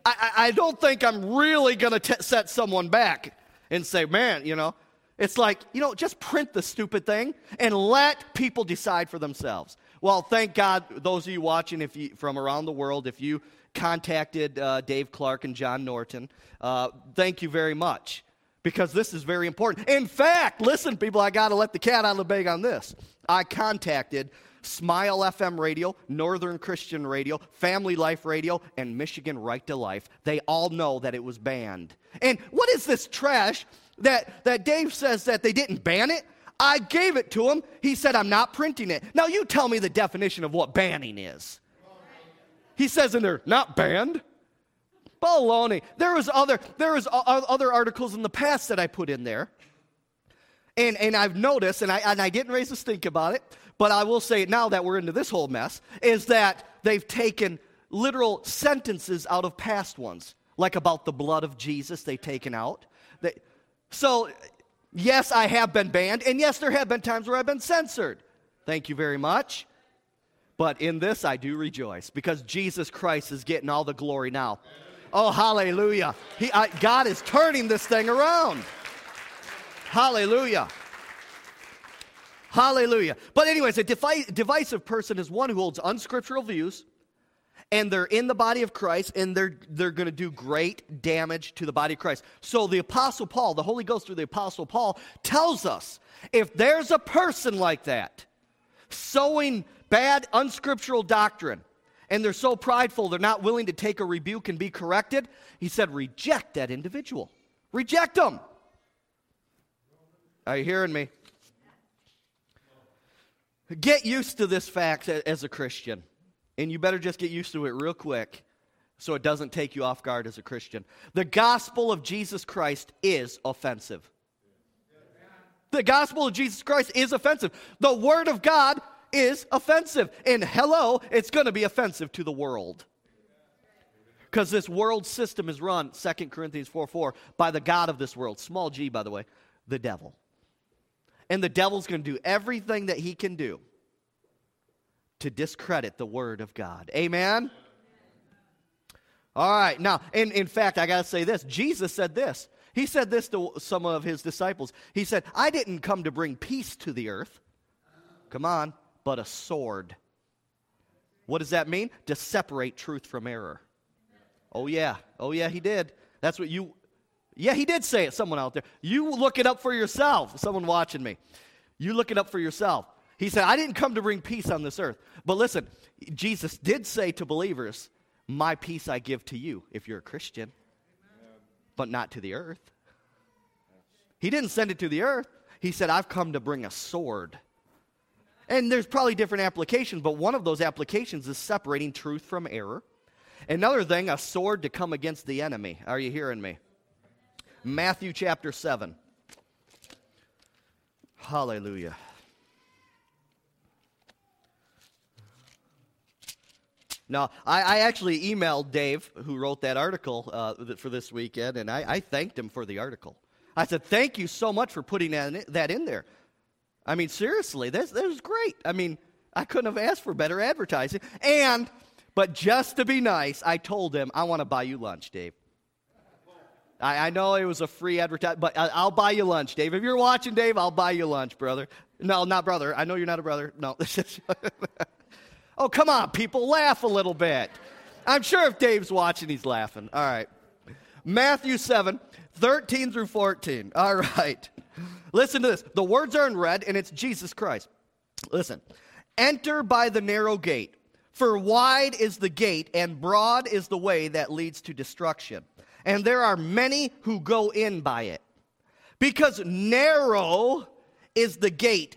I, I, I don't think I'm really going to set someone back and say, man, you know, it's like, you know, just print the stupid thing and let people decide for themselves. Well, thank God, those of you watching if you, from around the world, if you contacted uh, Dave Clark and John Norton, uh, thank you very much because this is very important. In fact, listen, people, I got to let the cat out of the bag on this. I contacted Smile FM Radio, Northern Christian Radio, Family Life Radio, and Michigan Right to Life. They all know that it was banned. And what is this trash that, that Dave says that they didn't ban it? I gave it to him. He said, I'm not printing it. Now, you tell me the definition of what banning is. He says in there, not banned. Baloney. There was other there was other articles in the past that I put in there. And, and I've noticed, and I, and I didn't raise a stink about it, but I will say it now that we're into this whole mess, is that they've taken literal sentences out of past ones, like about the blood of Jesus, they've taken out. They, so, yes, I have been banned, and yes, there have been times where I've been censored. Thank you very much. But in this, I do rejoice because Jesus Christ is getting all the glory now. Oh, hallelujah. He, I, God is turning this thing around. Hallelujah. Hallelujah. But, anyways, a divisive person is one who holds unscriptural views and they're in the body of Christ and they're, they're going to do great damage to the body of Christ. So, the Apostle Paul, the Holy Ghost through the Apostle Paul, tells us if there's a person like that sowing bad unscriptural doctrine, and they're so prideful they're not willing to take a rebuke and be corrected, he said, reject that individual. Reject them. Are you hearing me? Get used to this fact as a Christian. And you better just get used to it real quick so it doesn't take you off guard as a Christian. The gospel of Jesus Christ is offensive. The gospel of Jesus Christ is offensive. The word of God is offensive. And hello, it's going to be offensive to the world. Because this world system is run, 2 Corinthians 4 4, by the God of this world, small g, by the way, the devil. And the devil's going to do everything that he can do to discredit the word of God. Amen? All right, now, in, in fact, I got to say this Jesus said this. He said this to some of his disciples. He said, I didn't come to bring peace to the earth. Come on but a sword. What does that mean? To separate truth from error. Oh, yeah. Oh, yeah, he did. That's what you, yeah, he did say it. Someone out there. You look it up for yourself. Someone watching me. You look it up for yourself. He said, I didn't come to bring peace on this earth. But listen, Jesus did say to believers, My peace I give to you if you're a Christian, but not to the earth. He didn't send it to the earth. He said, I've come to bring a sword. And there's probably different applications, but one of those applications is separating truth from error. Another thing, a sword to come against the enemy. Are you hearing me? Matthew chapter 7. Hallelujah. Now, I, I, actually emailed Dave, who wrote that article uh, for this weekend, and I, I, thanked him for the article. I said, Thank you so much for putting that in, that in there. I mean, seriously, that, that was great. I mean, I couldn't have asked for better advertising. And, but just to be nice, I told him, I want to buy you lunch, Dave. I, I know it was a free advertisement, but I, I'll buy you lunch, Dave. If you're watching, Dave, I'll buy you lunch, brother. No, not brother. I know you're not a brother. No. Oh, come on, people, laugh a little bit. I'm sure if Dave's watching, he's laughing. All right. Matthew 7, 13 through 14. All right. Listen to this. The words are in red, and it's Jesus Christ. Listen. Enter by the narrow gate, for wide is the gate, and broad is the way that leads to destruction. And there are many who go in by it. Because narrow is the gate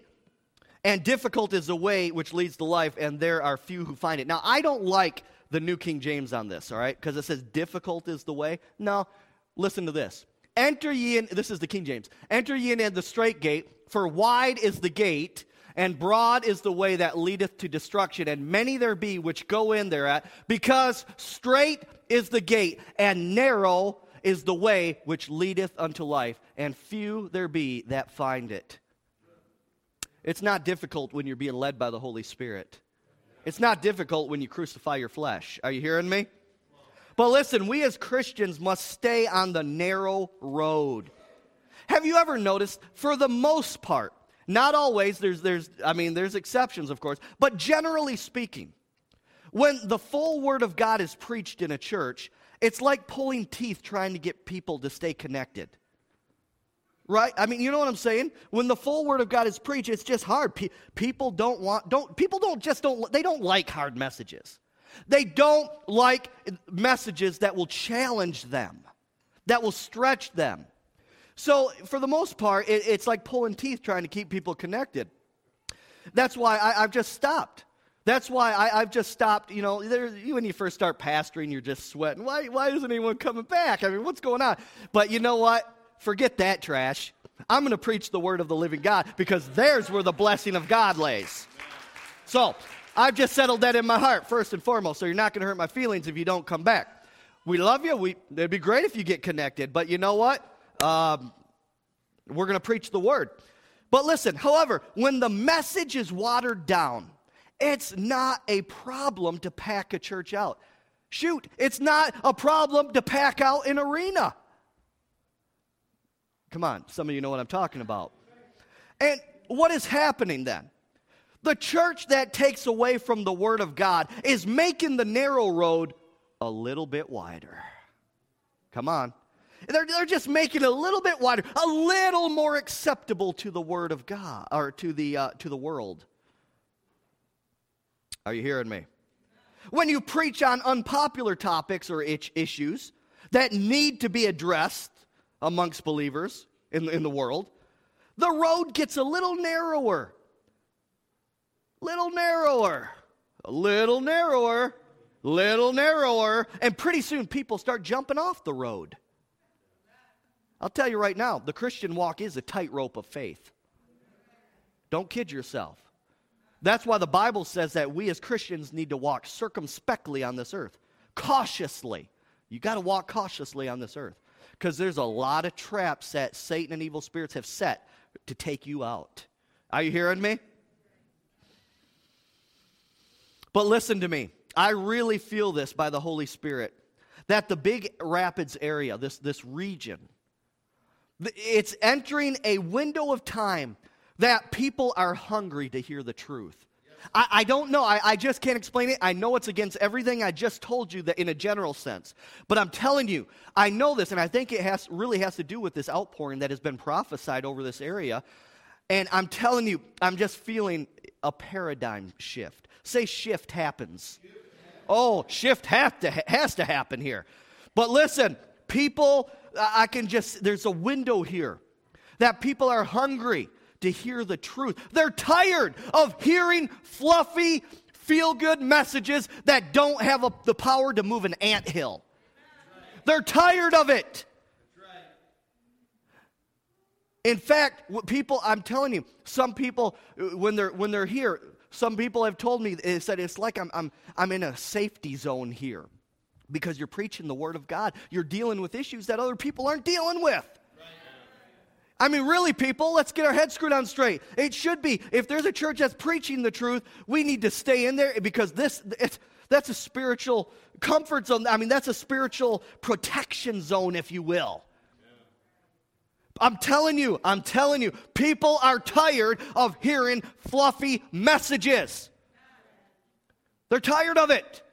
and difficult is the way which leads to life, and there are few who find it. Now, I don't like the New King James on this, all right? Because it says difficult is the way. No, listen to this. Enter ye in, this is the King James. Enter ye in the strait gate, for wide is the gate, and broad is the way that leadeth to destruction, and many there be which go in thereat, because strait is the gate, and narrow is the way which leadeth unto life, and few there be that find it. It's not difficult when you're being led by the Holy Spirit. It's not difficult when you crucify your flesh. Are you hearing me? But listen, we as Christians must stay on the narrow road. Have you ever noticed, for the most part, not always, there's, there's, I mean, there's exceptions, of course, but generally speaking, when the full Word of God is preached in a church, it's like pulling teeth trying to get people to stay connected. Right? I mean, you know what I'm saying? When the full word of God is preached, it's just hard. Pe- people don't want don't people don't just don't they don't like hard messages. They don't like messages that will challenge them, that will stretch them. So, for the most part, it, it's like pulling teeth trying to keep people connected. That's why I, have just stopped. That's why I, have just stopped. You know, when you first start pastoring, you're just sweating. Why, why isn't anyone coming back? I mean, what's going on? But you know what? Forget that trash. I'm going to preach the word of the living God because there's where the blessing of God lays. So I've just settled that in my heart, first and foremost. So you're not going to hurt my feelings if you don't come back. We love you. We, it'd be great if you get connected. But you know what? Um, we're going to preach the word. But listen, however, when the message is watered down, it's not a problem to pack a church out. Shoot, it's not a problem to pack out an arena. Come on, some of you know what I'm talking about. And what is happening then? The church that takes away from the Word of God is making the narrow road a little bit wider. Come on. They're, they're just making it a little bit wider, a little more acceptable to the Word of God, or to the, uh, to the world. Are you hearing me? When you preach on unpopular topics or issues that need to be addressed, amongst believers in, in the world, the road gets a little narrower. Little narrower. A little narrower. Little narrower. And pretty soon people start jumping off the road. I'll tell you right now, the Christian walk is a tightrope of faith. Don't kid yourself. That's why the Bible says that we as Christians need to walk circumspectly on this earth, cautiously. You got to walk cautiously on this earth because there's a lot of traps that Satan and evil spirits have set to take you out. Are you hearing me? But listen to me. I really feel this by the Holy Spirit that the Big Rapids area, this, this region, it's entering a window of time that people are hungry to hear the truth. I, I don't know. I, I just can't explain it. I know it's against everything I just told you that in a general sense. But I'm telling you, I know this, and I think it has really has to do with this outpouring that has been prophesied over this area. And I'm telling you, I'm just feeling a paradigm shift. Say shift happens. Oh, shift have to, has to happen here. But listen, people, I can just, there's a window here that people are hungry to hear the truth. They're tired of hearing fluffy, feel good messages that don't have a, the power to move an ant hill. They're tired of it. In fact, people, I'm telling you, some people, uh, when they're, when they're here, some people have told me, they said, it's like I'm, I'm, I'm in a safety zone here because you're preaching the Word of God. You're dealing with issues that other people aren't dealing with. I mean, really, people, let's get our heads screwed on straight. It should be. If there's a church that's preaching the truth, we need to stay in there because this, that's a spiritual comfort zone. I mean, that's a spiritual protection zone, if you will. I'm telling you, I'm telling you, people are tired of hearing fluffy messages. They're tired of it.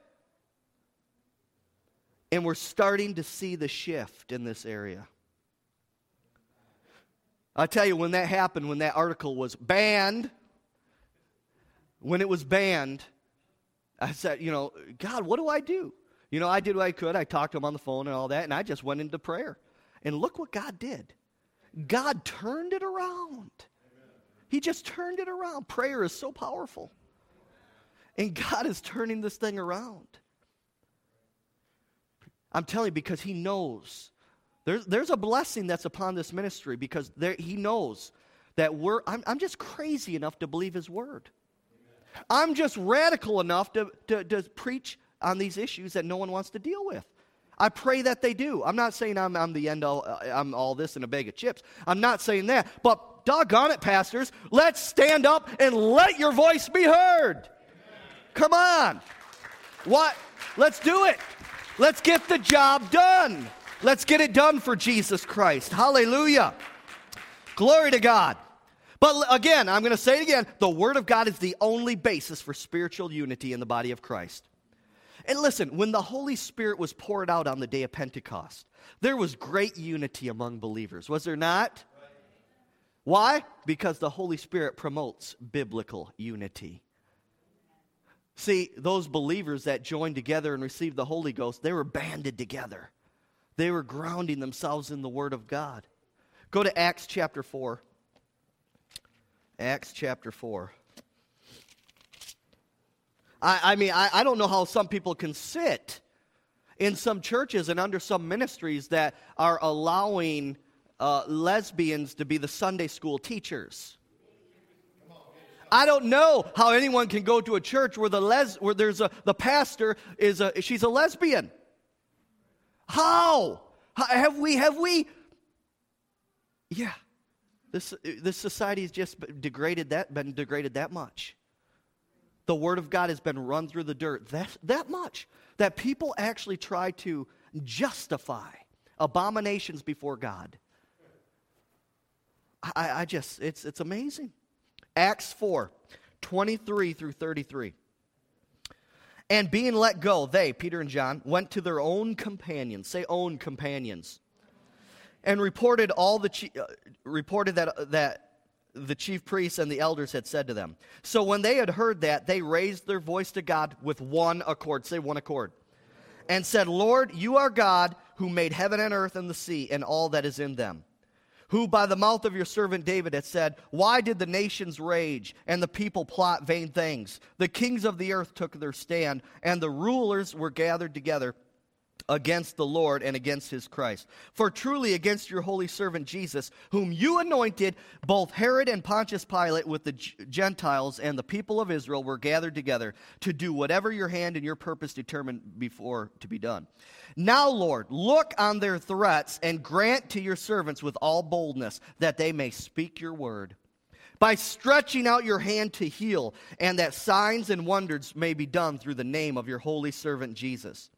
And we're starting to see the shift in this area. I tell you, when that happened, when that article was banned, when it was banned, I said, you know, God, what do I do? You know, I did what I could. I talked to him on the phone and all that, and I just went into prayer. And look what God did. God turned it around. He just turned it around. Prayer is so powerful. And God is turning this thing around. I'm telling you, because He knows there's, there's a blessing that's upon this ministry because there, he knows that we're, I'm, I'm just crazy enough to believe his word. I'm just radical enough to, to, to preach on these issues that no one wants to deal with. I pray that they do. I'm not saying I'm, I'm the end all, uh, I'm all this in a bag of chips. I'm not saying that. But doggone it, pastors, let's stand up and let your voice be heard. Come on. What? Let's do it. Let's get the job done. Let's get it done for Jesus Christ. Hallelujah. Glory to God. But again, I'm going to say it again the Word of God is the only basis for spiritual unity in the body of Christ. And listen, when the Holy Spirit was poured out on the day of Pentecost, there was great unity among believers, was there not? Why? Because the Holy Spirit promotes biblical unity. See, those believers that joined together and received the Holy Ghost, they were banded together. They were grounding themselves in the Word of God. Go to Acts chapter 4. Acts chapter 4. I, I mean, I, I don't know how some people can sit in some churches and under some ministries that are allowing uh, lesbians to be the Sunday school teachers. I don't know how anyone can go to a church where the les- where there's a the pastor is a she's a lesbian. How? Have we, have we? Yeah. This, this society has just degraded that, been degraded that much. The Word of God has been run through the dirt that, that much that people actually try to justify abominations before God. I, I just, it's, it's amazing. Acts 4 23 through 33. And being let go, they, Peter and John, went to their own companions, say own companions, and reported all the chi- uh, reported that uh, that the chief priests and the elders had said to them. So when they had heard that, they raised their voice to God with one accord, say one accord, and said, "Lord, you are God who made heaven and earth and the sea and all that is in them." Who by the mouth of your servant David had said, Why did the nations rage and the people plot vain things? The kings of the earth took their stand, and the rulers were gathered together against the Lord and against his Christ. For truly against your holy servant Jesus, whom you anointed, both Herod and Pontius Pilate with the Gentiles and the people of Israel were gathered together to do whatever your hand and your purpose determined before to be done. Now, Lord, look on their threats and grant to your servants with all boldness that they may speak your word. By stretching out your hand to heal, and that signs and wonders may be done through the name of your holy servant Jesus.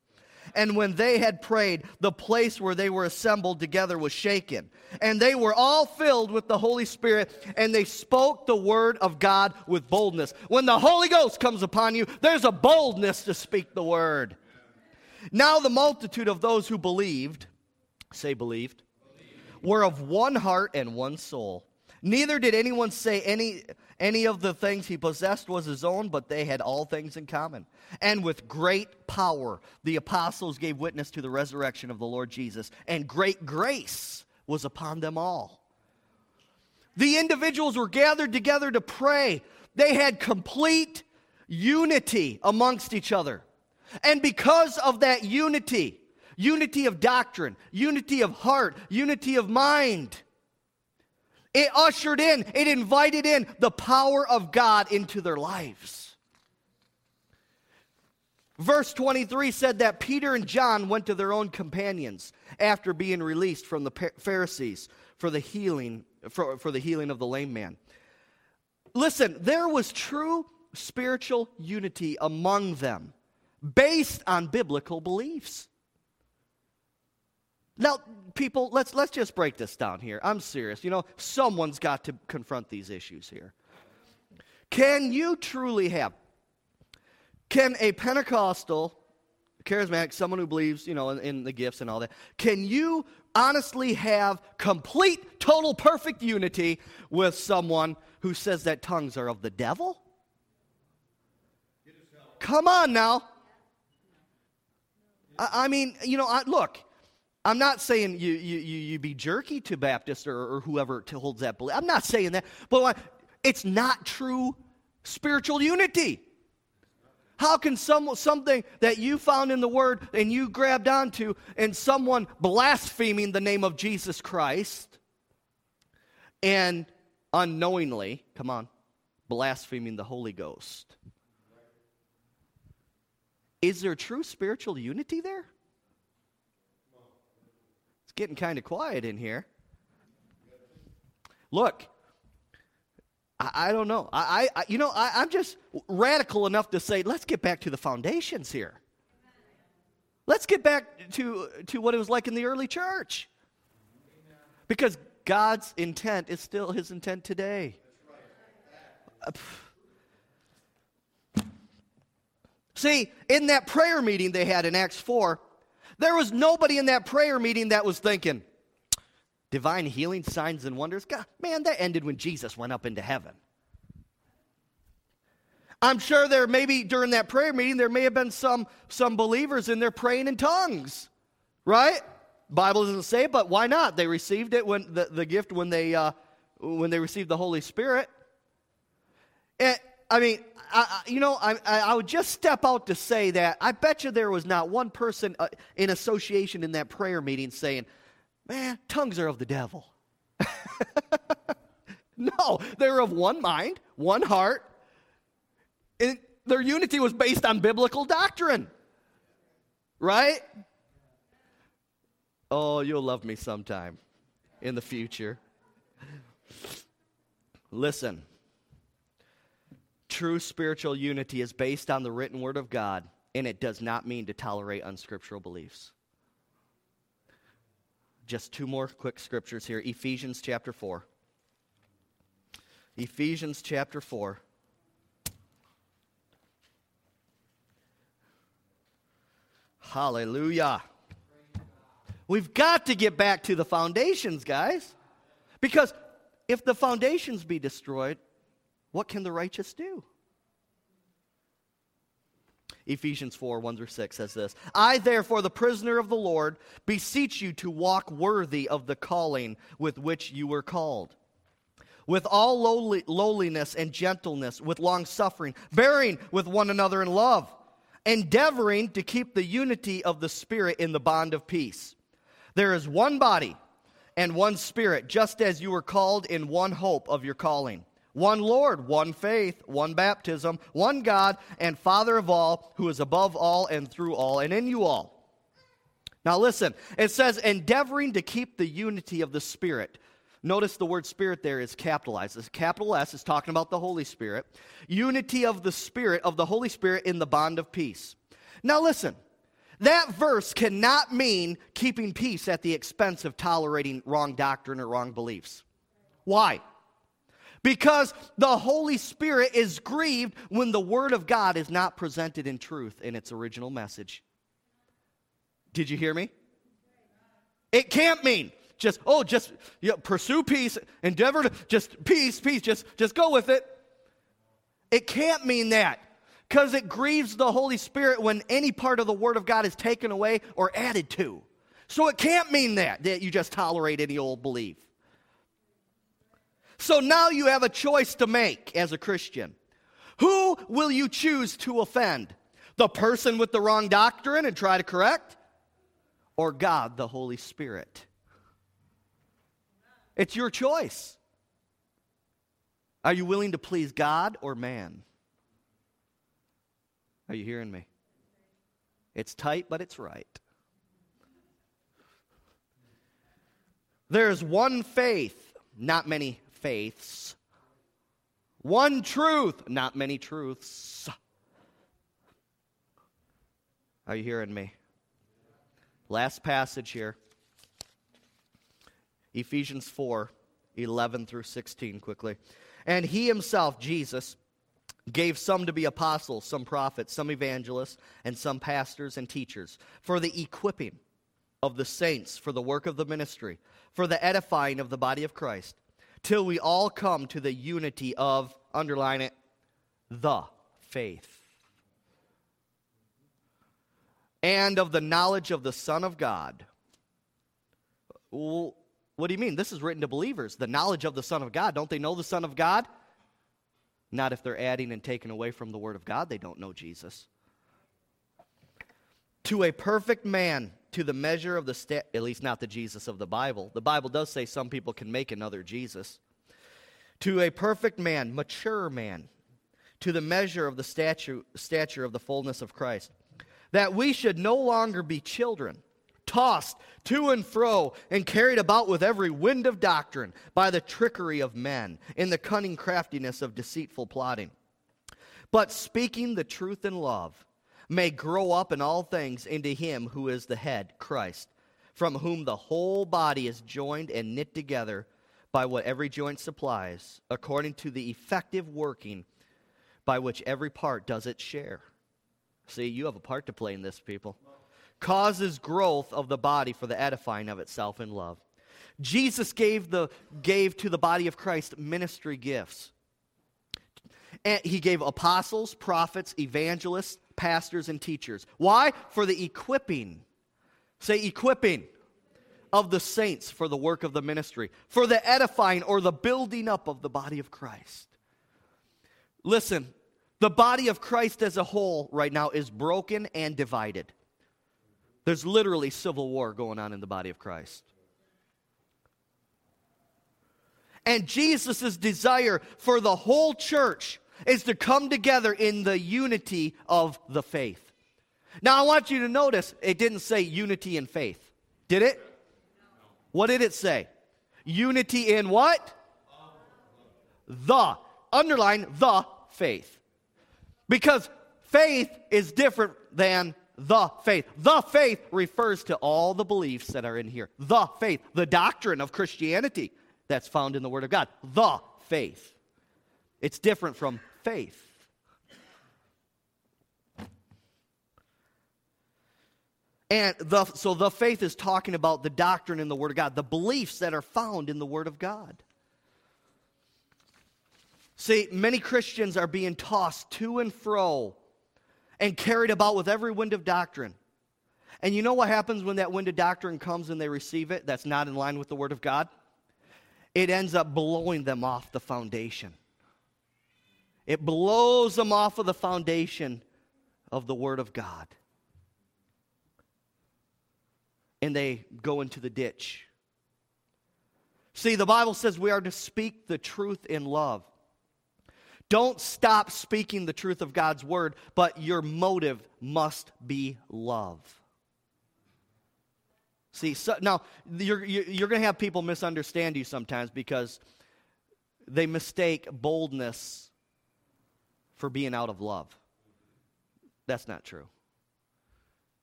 And when they had prayed, the place where they were assembled together was shaken. And they were all filled with the Holy Spirit, and they spoke the word of God with boldness. When the Holy Ghost comes upon you, there's a boldness to speak the word. Now the multitude of those who believed, say believed, were of one heart and one soul. Neither did anyone say any, any of the things he possessed was his own, but they had all things in common. And with great power, the apostles gave witness to the resurrection of the Lord Jesus, and great grace was upon them all. The individuals were gathered together to pray. They had complete unity amongst each other. And because of that unity, unity of doctrine, unity of heart, unity of mind, it ushered in, it invited in the power of God into their lives. Verse 23 said that Peter and John went to their own companions after being released from the Pharisees for the healing for, for the healing of the lame man. Listen, there was true spiritual unity among them based on biblical beliefs. Now, people, let's, let's just break this down here. I'm serious. You know, someone's got to confront these issues here. Can you truly have, can a Pentecostal, charismatic, someone who believes, you know, in, in the gifts and all that, can you honestly have complete, total, perfect unity with someone who says that tongues are of the devil? Come on now. I, I mean, you know, I, look, I'm not saying you, you, you be jerky to Baptist or, or whoever holds that belief. I'm not saying that. But it's not true spiritual unity. How can some, something that you found in the Word and you grabbed onto and someone blaspheming the name of Jesus Christ and unknowingly, come on, blaspheming the Holy Ghost? Is there true spiritual unity there? It's getting kind of quiet in here. Look, I, I don't know. I, I you know, I, I'm just radical enough to say, let's get back to the foundations here. Let's get back to, to what it was like in the early church. Because God's intent is still his intent today. See, in that prayer meeting they had in Acts 4, there was nobody in that prayer meeting that was thinking, divine healing, signs, and wonders. God, man, that ended when Jesus went up into heaven. I'm sure there maybe during that prayer meeting there may have been some some believers in there praying in tongues, right? Bible doesn't say, but why not? They received it when the, the gift when they uh, when they received the Holy Spirit. And I mean, I, you know, I, I would just step out to say that I bet you there was not one person uh, in association in that prayer meeting saying, man, tongues are of the devil. no, they were of one mind, one heart, and their unity was based on biblical doctrine. Right? Oh, you'll love me sometime in the future. Listen. True spiritual unity is based on the written word of God, and it does not mean to tolerate unscriptural beliefs. Just two more quick scriptures here Ephesians chapter 4. Ephesians chapter 4. Hallelujah. We've got to get back to the foundations, guys. Because if the foundations be destroyed, what can the righteous do? Ephesians 4 1 through 6 says this I, therefore, the prisoner of the Lord, beseech you to walk worthy of the calling with which you were called, with all lowly, lowliness and gentleness, with long suffering, bearing with one another in love, endeavoring to keep the unity of the Spirit in the bond of peace. There is one body and one Spirit, just as you were called in one hope of your calling one Lord, one faith, one baptism, one God and Father of all, who is above all and through all and in you all. Now listen, it says, endeavoring to keep the unity of the Spirit. Notice the word Spirit there is capitalized. This capital S is talking about the Holy Spirit. Unity of the Spirit, of the Holy Spirit in the bond of peace. Now listen, That verse cannot mean keeping peace at the expense of tolerating wrong doctrine or wrong beliefs. Why? Because the Holy Spirit is grieved when the Word of God is not presented in truth in its original message. Did you hear me? It can't mean just, oh, just you know, pursue peace, endeavor to just peace, peace, just, just go with it. It can't mean that because it grieves the Holy Spirit when any part of the Word of God is taken away or added to. So it can't mean that, that you just tolerate any old belief. So now you have a choice to make as a Christian. Who will you choose to offend? The person with the wrong doctrine and try to correct? Or God, the Holy Spirit? It's your choice. Are you willing to please God or man? Are you hearing me? It's tight, but it's right. There's one faith, not many faiths. One truth, not many truths. Are you hearing me? Last passage here. Ephesians 4 11 through 16, quickly. And he himself, Jesus, gave some to be apostles, some prophets, some evangelists, and some pastors and teachers for the equipping of the saints, for the work of the ministry, for the edifying of the body of Christ, till we all come to the unity of, underline it, the faith. And of the knowledge of the Son of God. What do you mean? This is written to believers. The knowledge of the Son of God. Don't they know the Son of God? Not if they're adding and taking away from the Word of God, they don't know Jesus. To a perfect man, to the measure of the, sta- at least not the Jesus of the Bible. The Bible does say some people can make another Jesus. To a perfect man, mature man, to the measure of the stature, stature of the fullness of Christ, that we should no longer be children tossed to and fro and carried about with every wind of doctrine by the trickery of men in the cunning craftiness of deceitful plotting. But speaking the truth in love may grow up in all things into him who is the head, Christ, from whom the whole body is joined and knit together by what every joint supplies, according to the effective working by which every part does its share. See, you have a part to play in this, people causes growth of the body for the edifying of itself in love. Jesus gave, the, gave to the body of Christ ministry gifts. And he gave apostles, prophets, evangelists, pastors, and teachers. Why? For the equipping. Say, equipping of the saints for the work of the ministry, for the edifying or the building up of the body of Christ. Listen, the body of Christ as a whole right now is broken and divided. There's literally civil war going on in the body of Christ. And Jesus' desire for the whole church is to come together in the unity of the faith. Now, I want you to notice it didn't say unity in faith. Did it? What did it say? Unity in what? The. Underline the faith. Because faith is different than the faith. The faith refers to all the beliefs that are in here. The faith, the doctrine of Christianity that's found in the Word of God. The faith. It's different from faith. And the, so the faith is talking about the doctrine in the Word of God, the beliefs that are found in the Word of God. See, many Christians are being tossed to and fro and carried about with every wind of doctrine. And you know what happens when that wind of doctrine comes and they receive it that's not in line with the Word of God? It ends up blowing them off the foundation. It blows them off of the foundation of the Word of God. And they go into the ditch. See, the Bible says we are to speak the truth in love. Don't stop speaking the truth of God's word, but your motive must be love. See, so, now you're, you're going to have people misunderstand you sometimes because they mistake boldness for being out of love. That's not true.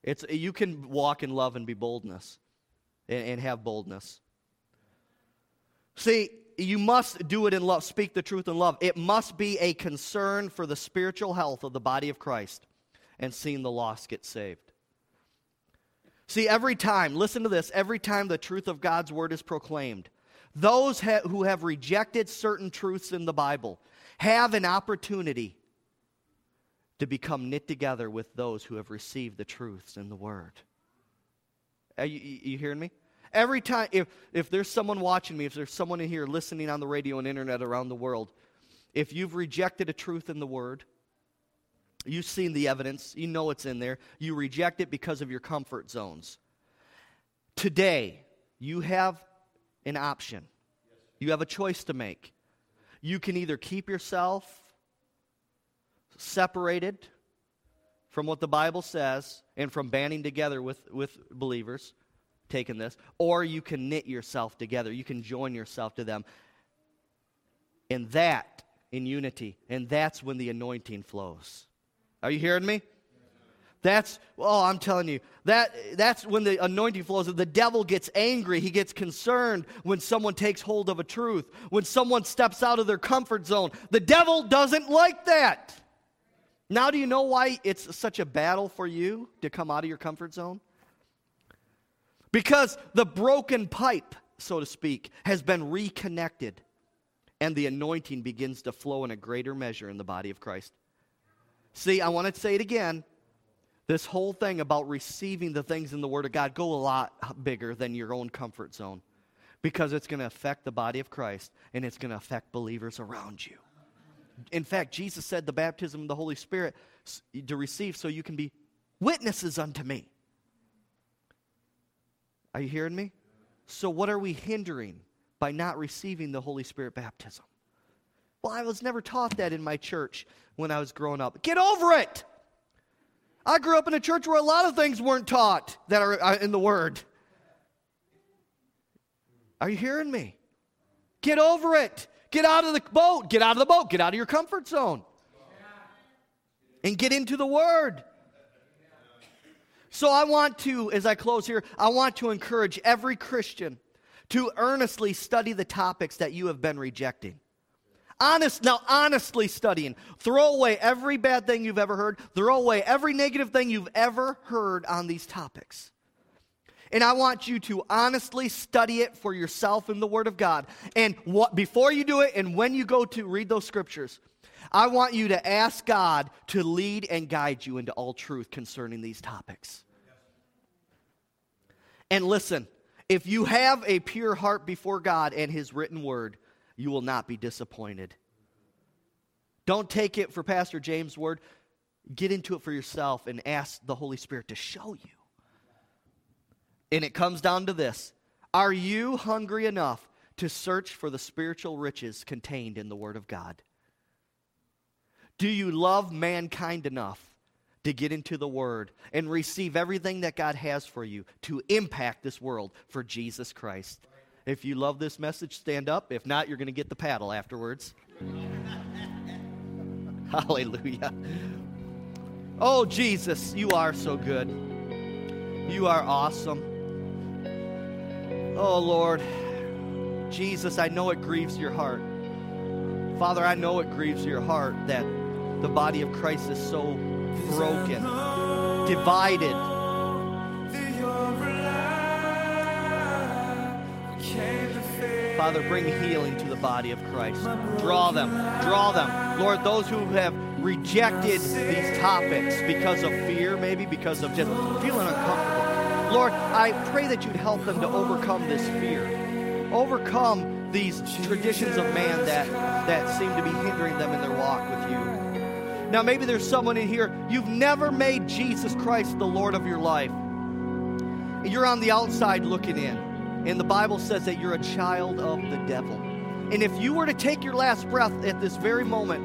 It's, you can walk in love and be boldness and, and have boldness. See, you must do it in love, speak the truth in love. It must be a concern for the spiritual health of the body of Christ and seeing the lost get saved. See, every time, listen to this, every time the truth of God's word is proclaimed, those ha- who have rejected certain truths in the Bible have an opportunity to become knit together with those who have received the truths in the word. Are you, you hearing me? Every time, if, if there's someone watching me, if there's someone in here listening on the radio and internet around the world, if you've rejected a truth in the Word, you've seen the evidence, you know it's in there, you reject it because of your comfort zones. Today, you have an option. You have a choice to make. You can either keep yourself separated from what the Bible says and from banding together with, with believers, taking this, or you can knit yourself together. You can join yourself to them. And that in unity, and that's when the anointing flows. Are you hearing me? That's oh, I'm telling you that that's when the anointing flows. The devil gets angry. He gets concerned when someone takes hold of a truth. When someone steps out of their comfort zone, the devil doesn't like that. Now, do you know why it's such a battle for you to come out of your comfort zone? Because the broken pipe, so to speak, has been reconnected, and the anointing begins to flow in a greater measure in the body of Christ. See, I want to say it again. This whole thing about receiving the things in the Word of God go a lot bigger than your own comfort zone because it's going to affect the body of Christ and it's going to affect believers around you. In fact, Jesus said the baptism of the Holy Spirit to receive so you can be witnesses unto me. Are you hearing me? So, what are we hindering by not receiving the Holy Spirit baptism? Well, I was never taught that in my church when I was growing up. Get over it! I grew up in a church where a lot of things weren't taught that are uh, in the Word. Are you hearing me? Get over it. Get out of the boat. Get out of the boat. Get out of your comfort zone. And get into the Word. So I want to, as I close here, I want to encourage every Christian to earnestly study the topics that you have been rejecting. Honest, now honestly studying. Throw away every bad thing you've ever heard. Throw away every negative thing you've ever heard on these topics. And I want you to honestly study it for yourself in the Word of God. And what, before you do it, and when you go to read those scriptures, I want you to ask God to lead and guide you into all truth concerning these topics. And listen, if you have a pure heart before God and His written word, you will not be disappointed. Don't take it for Pastor James' word. Get into it for yourself and ask the Holy Spirit to show you. And it comes down to this Are you hungry enough to search for the spiritual riches contained in the Word of God? Do you love mankind enough to get into the Word and receive everything that God has for you to impact this world for Jesus Christ? If you love this message, stand up. If not, you're going to get the paddle afterwards. Hallelujah. Oh, Jesus, you are so good. You are awesome. Oh, Lord. Jesus, I know it grieves your heart. Father, I know it grieves your heart that the body of Christ is so broken, divided. Father, bring healing to the body of Christ. Draw them, draw them. Lord, those who have rejected these topics because of fear, maybe because of just feeling uncomfortable. Lord, I pray that you'd help them to overcome this fear, overcome these traditions of man that, that seem to be hindering them in their walk with you. Now, maybe there's someone in here, you've never made Jesus Christ the Lord of your life. You're on the outside looking in. And the Bible says that you're a child of the devil. And if you were to take your last breath at this very moment,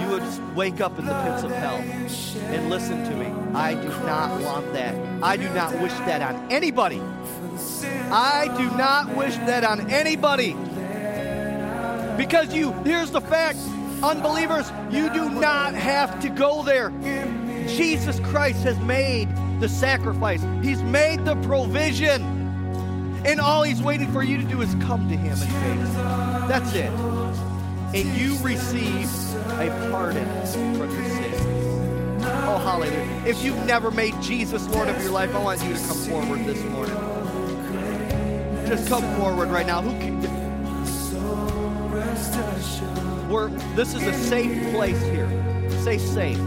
you would wake up in the pits of hell. And listen to me, I do not want that. I do not wish that on anybody. I do not wish that on anybody. Because you, here's the fact Unbelievers, you do not have to go there. Jesus Christ has made the sacrifice, He's made the provision. And all He's waiting for you to do is come to Him in faith. That's it. And you receive a pardon from your. Oh, hallelujah. If you've never made Jesus Lord of your life, I want you to come forward this morning. Just come forward right now. Who can, we're, this is a safe place here. Say safe.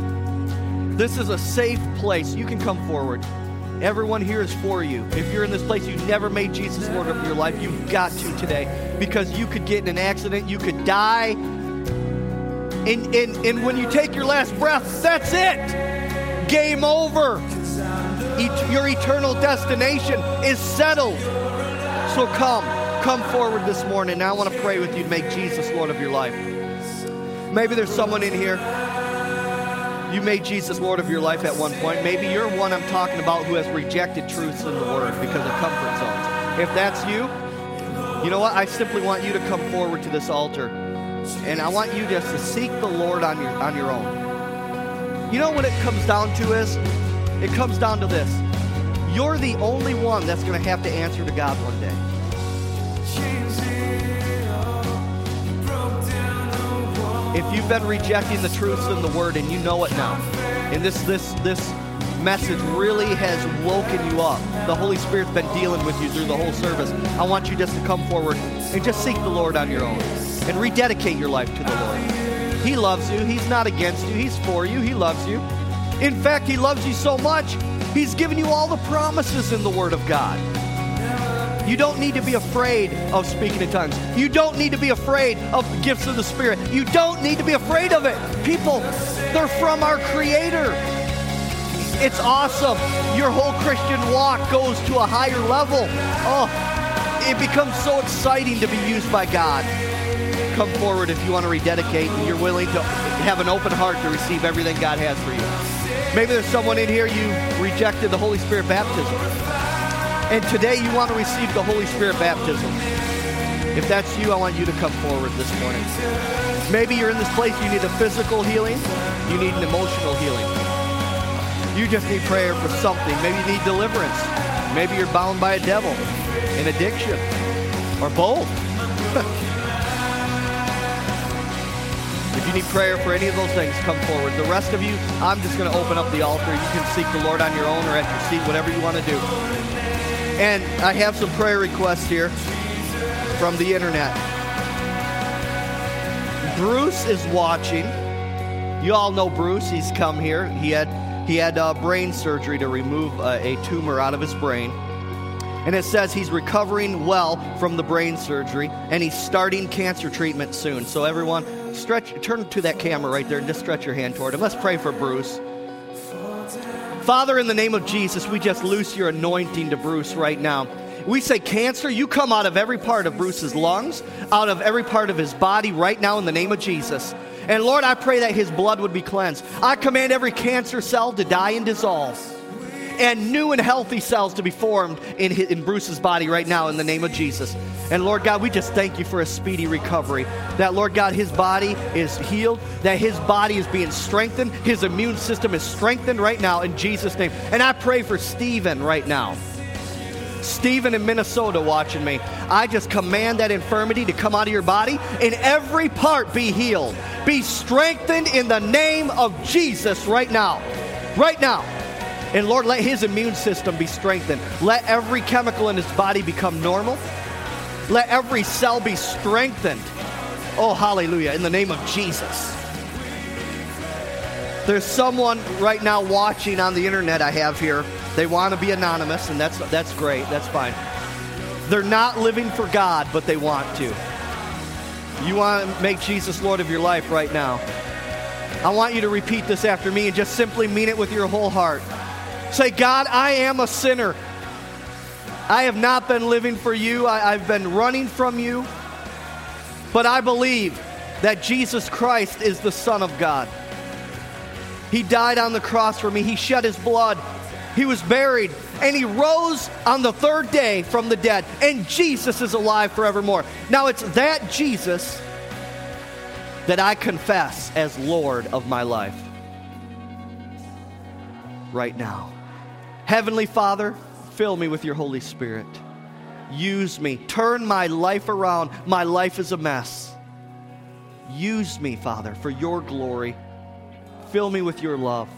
This is a safe place. You can come forward. Everyone here is for you. If you're in this place, you've never made Jesus Lord of your life, you've got to today because you could get in an accident, you could die. And, and, and when you take your last breath, that's it. Game over. Your eternal destination is settled. So come, come forward this morning. Now I want to pray with you to make Jesus Lord of your life. Maybe there's someone in here. You made Jesus Lord of your life at one point. Maybe you're one I'm talking about who has rejected truths in the Word because of comfort zones. If that's you, you know what? I simply want you to come forward to this altar, and I want you just to seek the Lord on your on your own. You know what it comes down to is, it comes down to this: you're the only one that's going to have to answer to God one day. if you've been rejecting the truths in the word and you know it now and this this this message really has woken you up the holy spirit's been dealing with you through the whole service i want you just to come forward and just seek the lord on your own and rededicate your life to the lord he loves you he's not against you he's for you he loves you in fact he loves you so much he's given you all the promises in the word of god you don't need to be afraid of speaking in tongues. You don't need to be afraid of the gifts of the Spirit. You don't need to be afraid of it. People, they're from our Creator. It's awesome. Your whole Christian walk goes to a higher level. Oh, it becomes so exciting to be used by God. Come forward if you want to rededicate and you're willing to have an open heart to receive everything God has for you. Maybe there's someone in here you rejected the Holy Spirit baptism. And today you want to receive the Holy Spirit baptism. If that's you, I want you to come forward this morning. Maybe you're in this place, you need a physical healing, you need an emotional healing. You just need prayer for something. Maybe you need deliverance. Maybe you're bound by a devil, an addiction, or both. Need prayer for any of those things, come forward. The rest of you, I'm just going to open up the altar. You can seek the Lord on your own or at your seat, whatever you want to do. And I have some prayer requests here from the internet. Bruce is watching. You all know Bruce. He's come here. He had he had uh, brain surgery to remove uh, a tumor out of his brain. And it says he's recovering well from the brain surgery and he's starting cancer treatment soon. So everyone, stretch turn to that camera right there and just stretch your hand toward him. Let's pray for Bruce. Father, in the name of Jesus, we just loose your anointing to Bruce right now. We say, Cancer, you come out of every part of Bruce's lungs, out of every part of his body right now in the name of Jesus. And Lord, I pray that his blood would be cleansed. I command every cancer cell to die and dissolve and new and healthy cells to be formed in, his, in Bruce's body right now in the name of Jesus. And Lord God, we just thank you for a speedy recovery. That, Lord God, his body is healed, that his body is being strengthened, his immune system is strengthened right now in Jesus' name. And I pray for Stephen right now. Stephen in Minnesota watching me. I just command that infirmity to come out of your body and every part be healed. Be strengthened in the name of Jesus right now. Right now. And Lord, let his immune system be strengthened. Let every chemical in his body become normal. Let every cell be strengthened. Oh, hallelujah, in the name of Jesus. There's someone right now watching on the internet I have here. They want to be anonymous, and that's, that's great. That's fine. They're not living for God, but they want to. You want to make Jesus Lord of your life right now. I want you to repeat this after me and just simply mean it with your whole heart. Say, God, I am a sinner. I have not been living for you, I, have been running from you. But I believe that Jesus Christ is the Son of God. He died on the cross for me, He shed His blood, He was buried, and He rose on the third day from the dead. And Jesus is alive forevermore. Now, it's that Jesus that I confess as Lord of my life. right now. Heavenly Father, fill me with your Holy Spirit. Use me. Turn my life around. My life is a mess. Use me, Father, for your glory. Fill me with your love.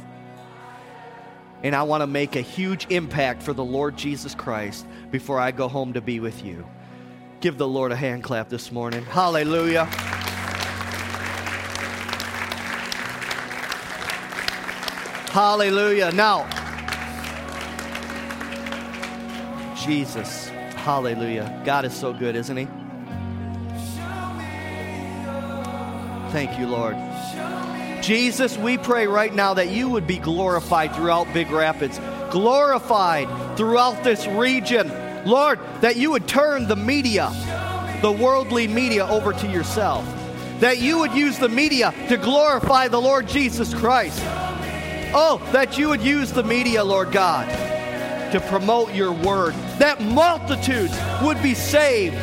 And I want to make a huge impact for the Lord Jesus Christ before I go home to be with you. Give the Lord a hand clap this morning. Hallelujah. Hallelujah. Now, Jesus. Hallelujah. God is so good, isn't He? Thank you, Lord. Jesus, we pray right now that you would be glorified throughout Big Rapids, glorified throughout this region. Lord, that you would turn the media, the worldly media, over to yourself. That you would use the media to glorify the Lord Jesus Christ. Oh, that you would use the media, Lord God, to promote your word. That multitudes would be saved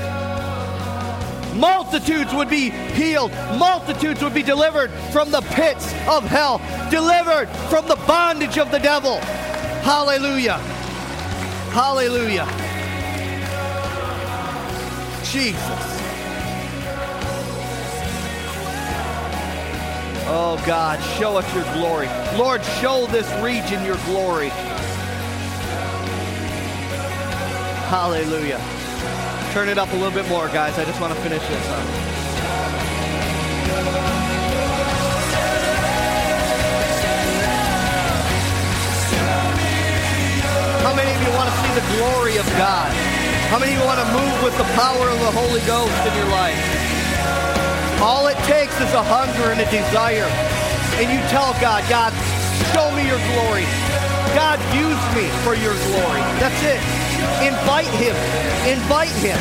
Multitudes would be healed. Multitudes would be delivered from the pits of hell, delivered from the bondage of the devil. Hallelujah. Hallelujah. Jesus. Oh God, show us your glory. Lord, show this region your glory. Hallelujah. Turn it up a little bit more, guys. I just want to finish this up. How many of you want to see the glory of God? How many of you want to move with the power of the Holy Ghost in your life? All it takes is a hunger and a desire. And you tell God, God, show me your glory. God, use me for your glory. That's it. Invite him. Invite him.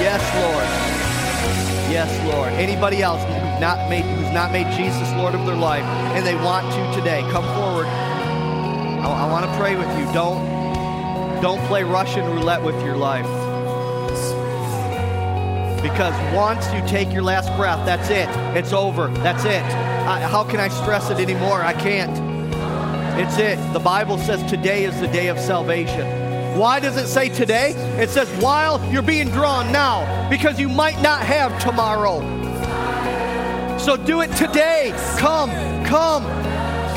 Yes, Lord. Yes, Lord. Anybody else who's not made who's not made Jesus Lord of their life and they want to today, come forward. I, I want to pray with you. Don't don't play Russian roulette with your life. Because once you take your last breath, that's it. It's over. That's it. I, how can I stress it anymore? I can't. It's it. The Bible says today is the day of salvation. Why does it say today? It says while you're being drawn now, because you might not have tomorrow. So do it today. Come, come,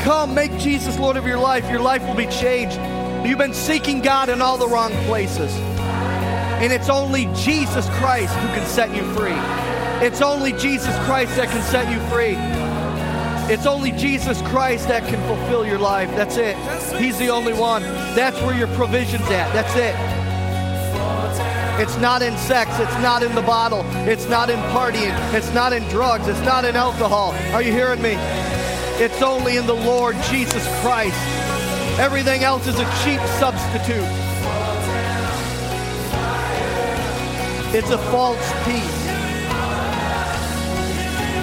come. Make Jesus Lord of your life. Your life will be changed. You've been seeking God in all the wrong places. And it's only Jesus Christ who can set you free. It's only Jesus Christ that can set you free. It's only Jesus Christ that can fulfill your life. That's it. He's the only one. That's where your provision's at. That's it. It's not in sex. It's not in the bottle. It's not in partying. It's not in drugs. It's not in alcohol. Are you hearing me? It's only in the Lord Jesus Christ. Everything else is a cheap substitute. It's a false peace.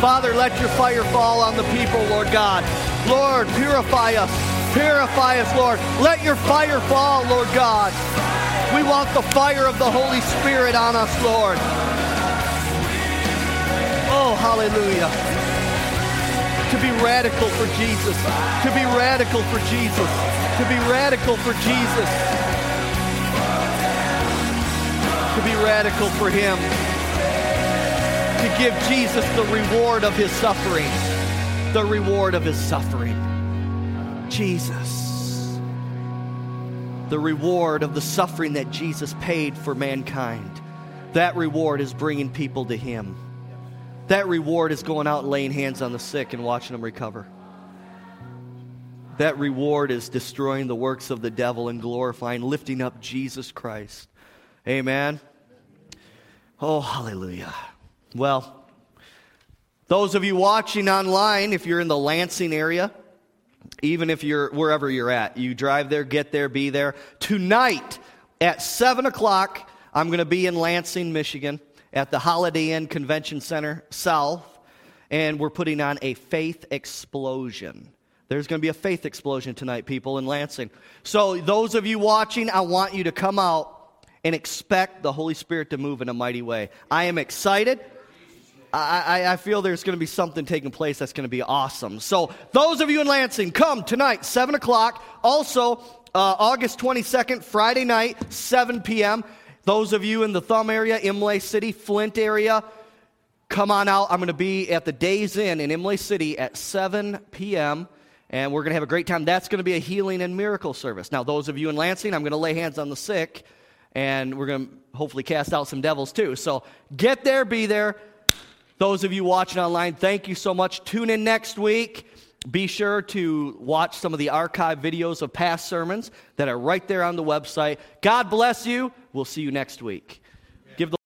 Father, let your fire fall on the people, Lord God. Lord, purify us. Purify us, Lord. Let your fire fall, Lord God. We want the fire of the Holy Spirit on us, Lord. Oh, hallelujah. To be radical for Jesus. To be radical for Jesus. To be radical for Jesus. To be radical for Him to give Jesus the reward of his suffering. The reward of his suffering. Jesus. The reward of the suffering that Jesus paid for mankind. That reward is bringing people to him. That reward is going out and laying hands on the sick and watching them recover. That reward is destroying the works of the devil and glorifying, lifting up Jesus Christ. Amen. Oh, hallelujah. Well, those of you watching online, if you're in the Lansing area, even if you're wherever you're at, you drive there, get there, be there. Tonight at 7 o'clock, I'm going to be in Lansing, Michigan at the Holiday Inn Convention Center South, and we're putting on a faith explosion. There's going to be a faith explosion tonight, people, in Lansing. So, those of you watching, I want you to come out and expect the Holy Spirit to move in a mighty way. I am excited. I, I, feel there's going to be something taking place that's going to be awesome. So, those of you in Lansing, come tonight, 7 o'clock. Also, uh, August 22nd, Friday night, 7 p.m. Those of you in the Thumb area, Imlay City, Flint area, come on out. I'm going to be at the Days Inn in Imlay City at 7 p.m. And we're going to have a great time. That's going to be a healing and miracle service. Now, those of you in Lansing, I'm going to lay hands on the sick, and we're going to hopefully cast out some devils too. So get there, be there. Those of you watching online, thank you so much. Tune in next week. Be sure to watch some of the archive videos of past sermons that are right there on the website. God bless you. We'll see you next week.